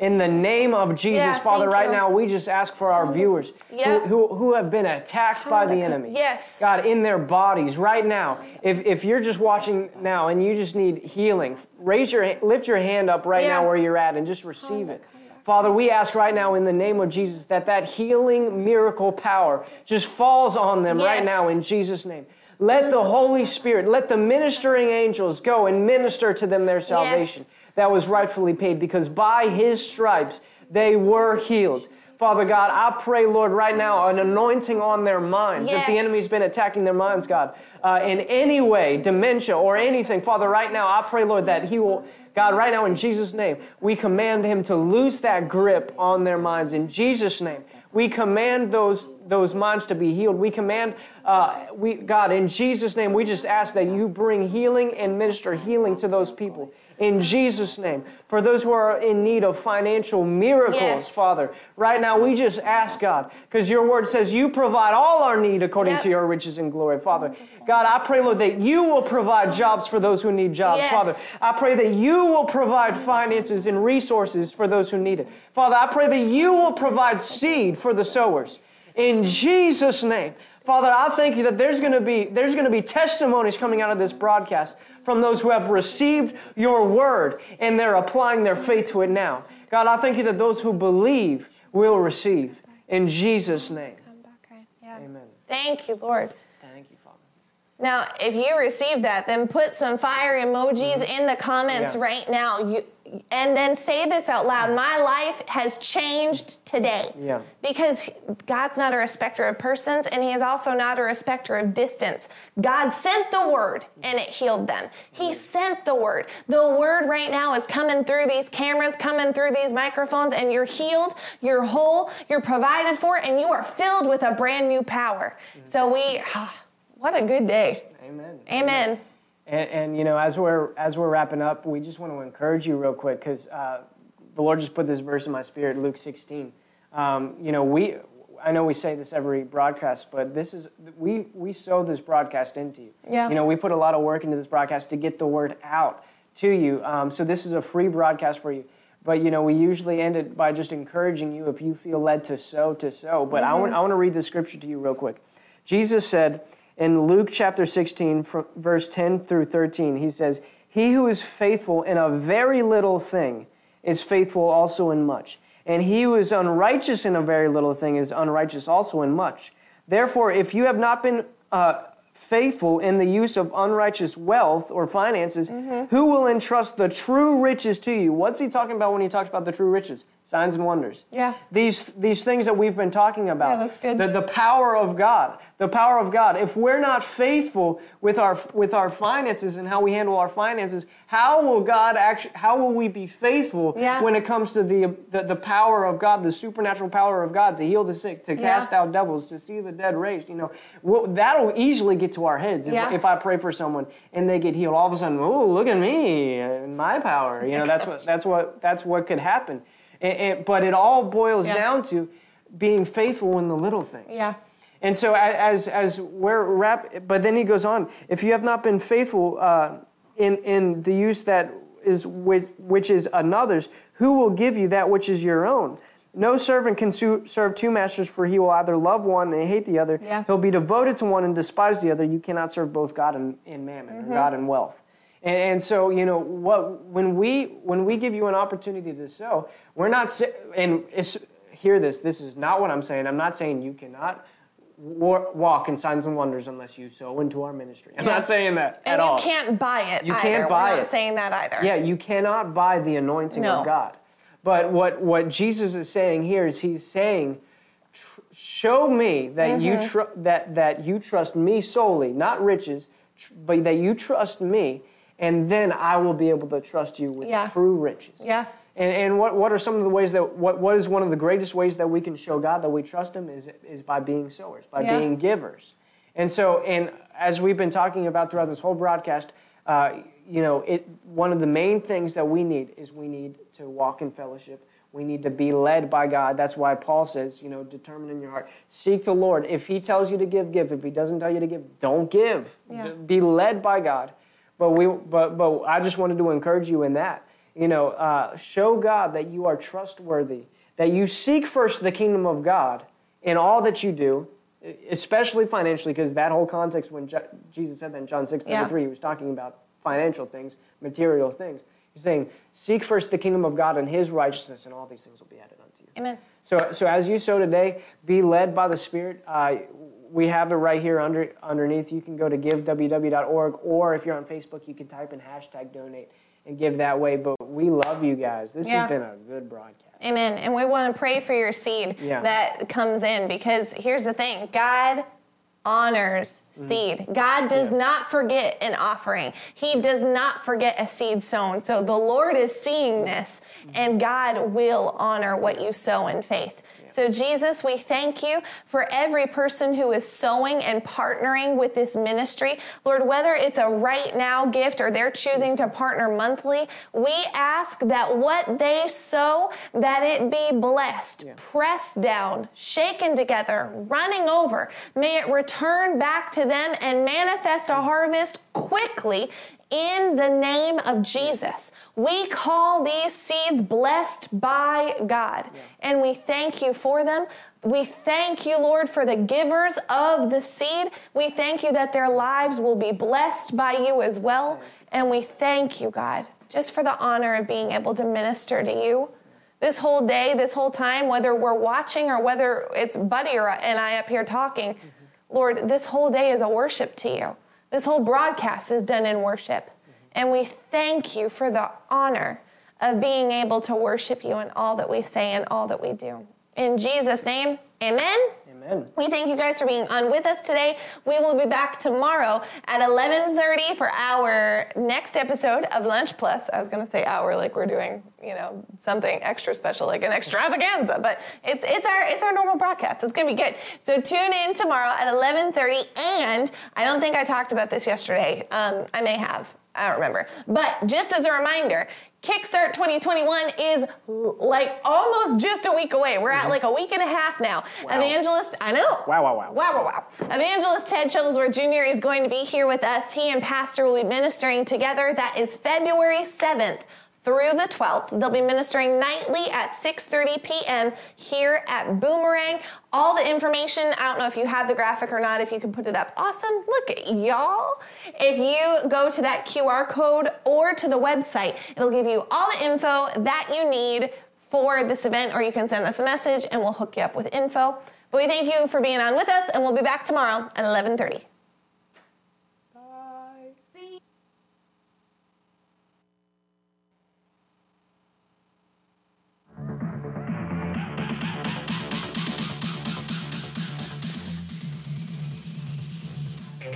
in the name of Jesus, Yeah, Father, right you. now we just ask for our viewers Yeah. who, who, who have been attacked by the enemy. Yes. God, in their bodies right now. If, if you're just watching now and you just need healing, raise your lift your hand up right Yeah. now where you're at and just receive it. Father, we ask right now in the name of Jesus that that healing miracle power just falls on them right now in Jesus' name. Let the Holy Spirit, let the ministering angels go and minister to them their salvation that was rightfully paid because by his stripes they were healed. Father God, I pray, Lord, right now, an anointing on their minds. If the enemy's been attacking their minds, God, uh, in any way, dementia or anything, Father, right now, I pray, Lord, that He will, God, right now, in Jesus' name, we command Him to loose that grip on their minds. In Jesus' name, we command those those minds to be healed. We command, uh, we God, in Jesus' name, we just ask that you bring healing and minister healing to those people. In Jesus' name, for those who are in need of financial miracles, Yes. Father, right now we just ask God, because your word says you provide all our need according Yep. to your riches and glory, Father. God, I pray, Lord, that you will provide jobs for those who need jobs, Yes. Father. I pray that you will provide finances and resources for those who need it. Father, I pray that you will provide seed for the sowers. In Jesus' name. Father, I thank you that there's going to be there's going to be testimonies coming out of this broadcast from those who have received your word and they're applying their faith to it now. God, I thank you that those who believe will receive. In Jesus' name. Yeah. Amen. Thank you, Lord. Thank you, Father. Now, if you received that, then put some fire emojis in the comments Mm-hmm. Yeah. right now. You, and then say this out loud. My life has changed today. Yeah. Because God's not a respecter of persons, and He is also not a respecter of distance. God sent the word, and it healed them. He sent the word. The word right now is coming through these cameras, coming through these microphones, and you're healed, you're whole, you're provided for, and you are filled with a brand new power. So we, what a good day. Amen. Amen. And, and you know, as we're as we're wrapping up, we just want to encourage you real quick because uh, the Lord just put this verse in my spirit, Luke 16. Um, you know, we I know we say this every broadcast, but this is we we sow this broadcast into you. Yeah. You know, we put a lot of work into this broadcast to get the word out to you. Um, so this is a free broadcast for you. But you know, we usually end it by just encouraging you if you feel led to sow to sow. But I want I want to read the scripture to you real quick. Jesus said in Luke chapter 16, verse 10 through 13, he says, He who is faithful in a very little thing is faithful also in much. And he who is unrighteous in a very little thing is unrighteous also in much. Therefore, if you have not been uh, faithful in the use of unrighteous wealth or finances, who will entrust the true riches to you? What's he talking about when he talks about the true riches? Signs and wonders. Yeah. These, these things that we've been talking about. Yeah, that's good. The, the power of God. The power of God. If we're not faithful with our, with our finances and how we handle our finances, how will God actually, how will we be faithful Yeah. when it comes to the, the, the power of God, the supernatural power of God to heal the sick, to Yeah. cast out devils, to see the dead raised? You know, well, that'll easily get to our heads if, Yeah. if I pray for someone and they get healed. All of a sudden, oh, look at me uh, and my power. You know, that's what, that's what, that's what could happen. And, and- but it all boils Yeah. down to being faithful in the little things. Yeah. And so, as as we're wrap, but then he goes on. If you have not been faithful uh, in in the use that is which, which is another's, who will give you that which is your own? No servant can su- serve two masters, for he will either love one and hate the other. Yeah. He'll be devoted to one and despise the other. You cannot serve both God and, and mammon, or God and wealth. And, and so, you know, what when we when we give you an opportunity to sow, we're not and hear this. This is not what I'm saying. I'm not saying you cannot walk in signs and wonders unless you sow into our ministry. I'm Yeah. not saying that And at you can't buy it You either. can't buy We're not it. saying that either. Yeah, you cannot buy the anointing No. of God. But what, what Jesus is saying here is he's saying, tr- show me that Mm-hmm. you tr- that that you trust me solely, not riches, tr- but that you trust me, and then I will be able to trust you with Yeah. true riches. Yeah. And, and what, what are some of the ways that what, what is one of the greatest ways that we can show God that we trust Him is is by being sowers, by Yeah. being givers. And so, and as we've been talking about throughout this whole broadcast, uh, you know, it one of the main things that we need is we need to walk in fellowship. We need to be led by God. That's why Paul says, you know, determine in your heart, seek the Lord. If He tells you to give, give. If He doesn't tell you to give, don't give. Yeah. Be led by God. But we, but but I just wanted to encourage you in that. You know, uh, show God that you are trustworthy. That you seek first the kingdom of God in all that you do, especially financially, because that whole context when Je- Jesus said that in John six Yeah. thirty three, he was talking about financial things, material things. He's saying, Seek first the kingdom of God and his righteousness, and all these things will be added unto you. Amen. So, so as you sow today, be led by the Spirit. Uh, we have it right here under underneath. You can go to giveww.org, or if you're on Facebook, you can type in hashtag donate and give that way. But we love you guys. This Yeah. has been a good broadcast. Amen. And we want to pray for your seed Yeah. that comes in because here's the thing God honors seed. God does Mm. Yeah. not forget an offering, He does not forget a seed sown. So the Lord is seeing this, and God will honor what you sow in faith. So, Jesus, we thank you for every person who is sowing and partnering with this ministry. Lord, whether it's a right now gift or they're choosing to partner monthly, we ask that what they sow, that it be blessed, pressed down, shaken together, running over. May it return back to them and manifest a harvest quickly in the name of Jesus. We call these seeds blessed by God, and we thank you for them. We thank you, Lord, for the givers of the seed. We thank you that their lives will be blessed by you as well. And we thank you, God, just for the honor of being able to minister to you this whole day, this whole time, whether we're watching or whether it's Buddy or, and I up here talking. Mm-hmm. Lord, this whole day is a worship to you. This whole broadcast is done in worship. And we thank you for the honor of being able to worship you in all that we say and all that we do. In Jesus' name, amen. Amen. We thank you guys for being on with us today. We will be back tomorrow at 11:30 for our next episode of Lunch Plus. I was going to say hour like we're doing, you know, something extra special like an extravaganza, but it's it's our it's our normal broadcast. It's going to be good. So tune in tomorrow at 11:30 and I don't think I talked about this yesterday. Um, I may have. I don't remember. But just as a reminder, Kickstart 2021 is like almost just a week away. We're at mm-hmm. like a week and a half now. Evangelist, I know. Wow, wow, wow. Wow, wow, wow. Evangelist Ted Shuttlesworth Jr. is going to be here with us. He and Pastor will be ministering together. That is February 7th through the 12th. They'll be ministering nightly at 6:30 p.m. here at Boomerang. All the information, I don't know if you have the graphic or not, if you can put it up. Awesome. Look at y'all. If you go to that QR code or to the website, it'll give you all the info that you need for this event, or you can send us a message and we'll hook you up with info. But we thank you for being on with us, and we'll be back tomorrow at 11:30.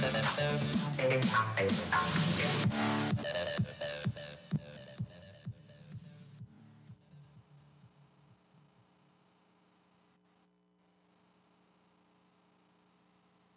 Thank you.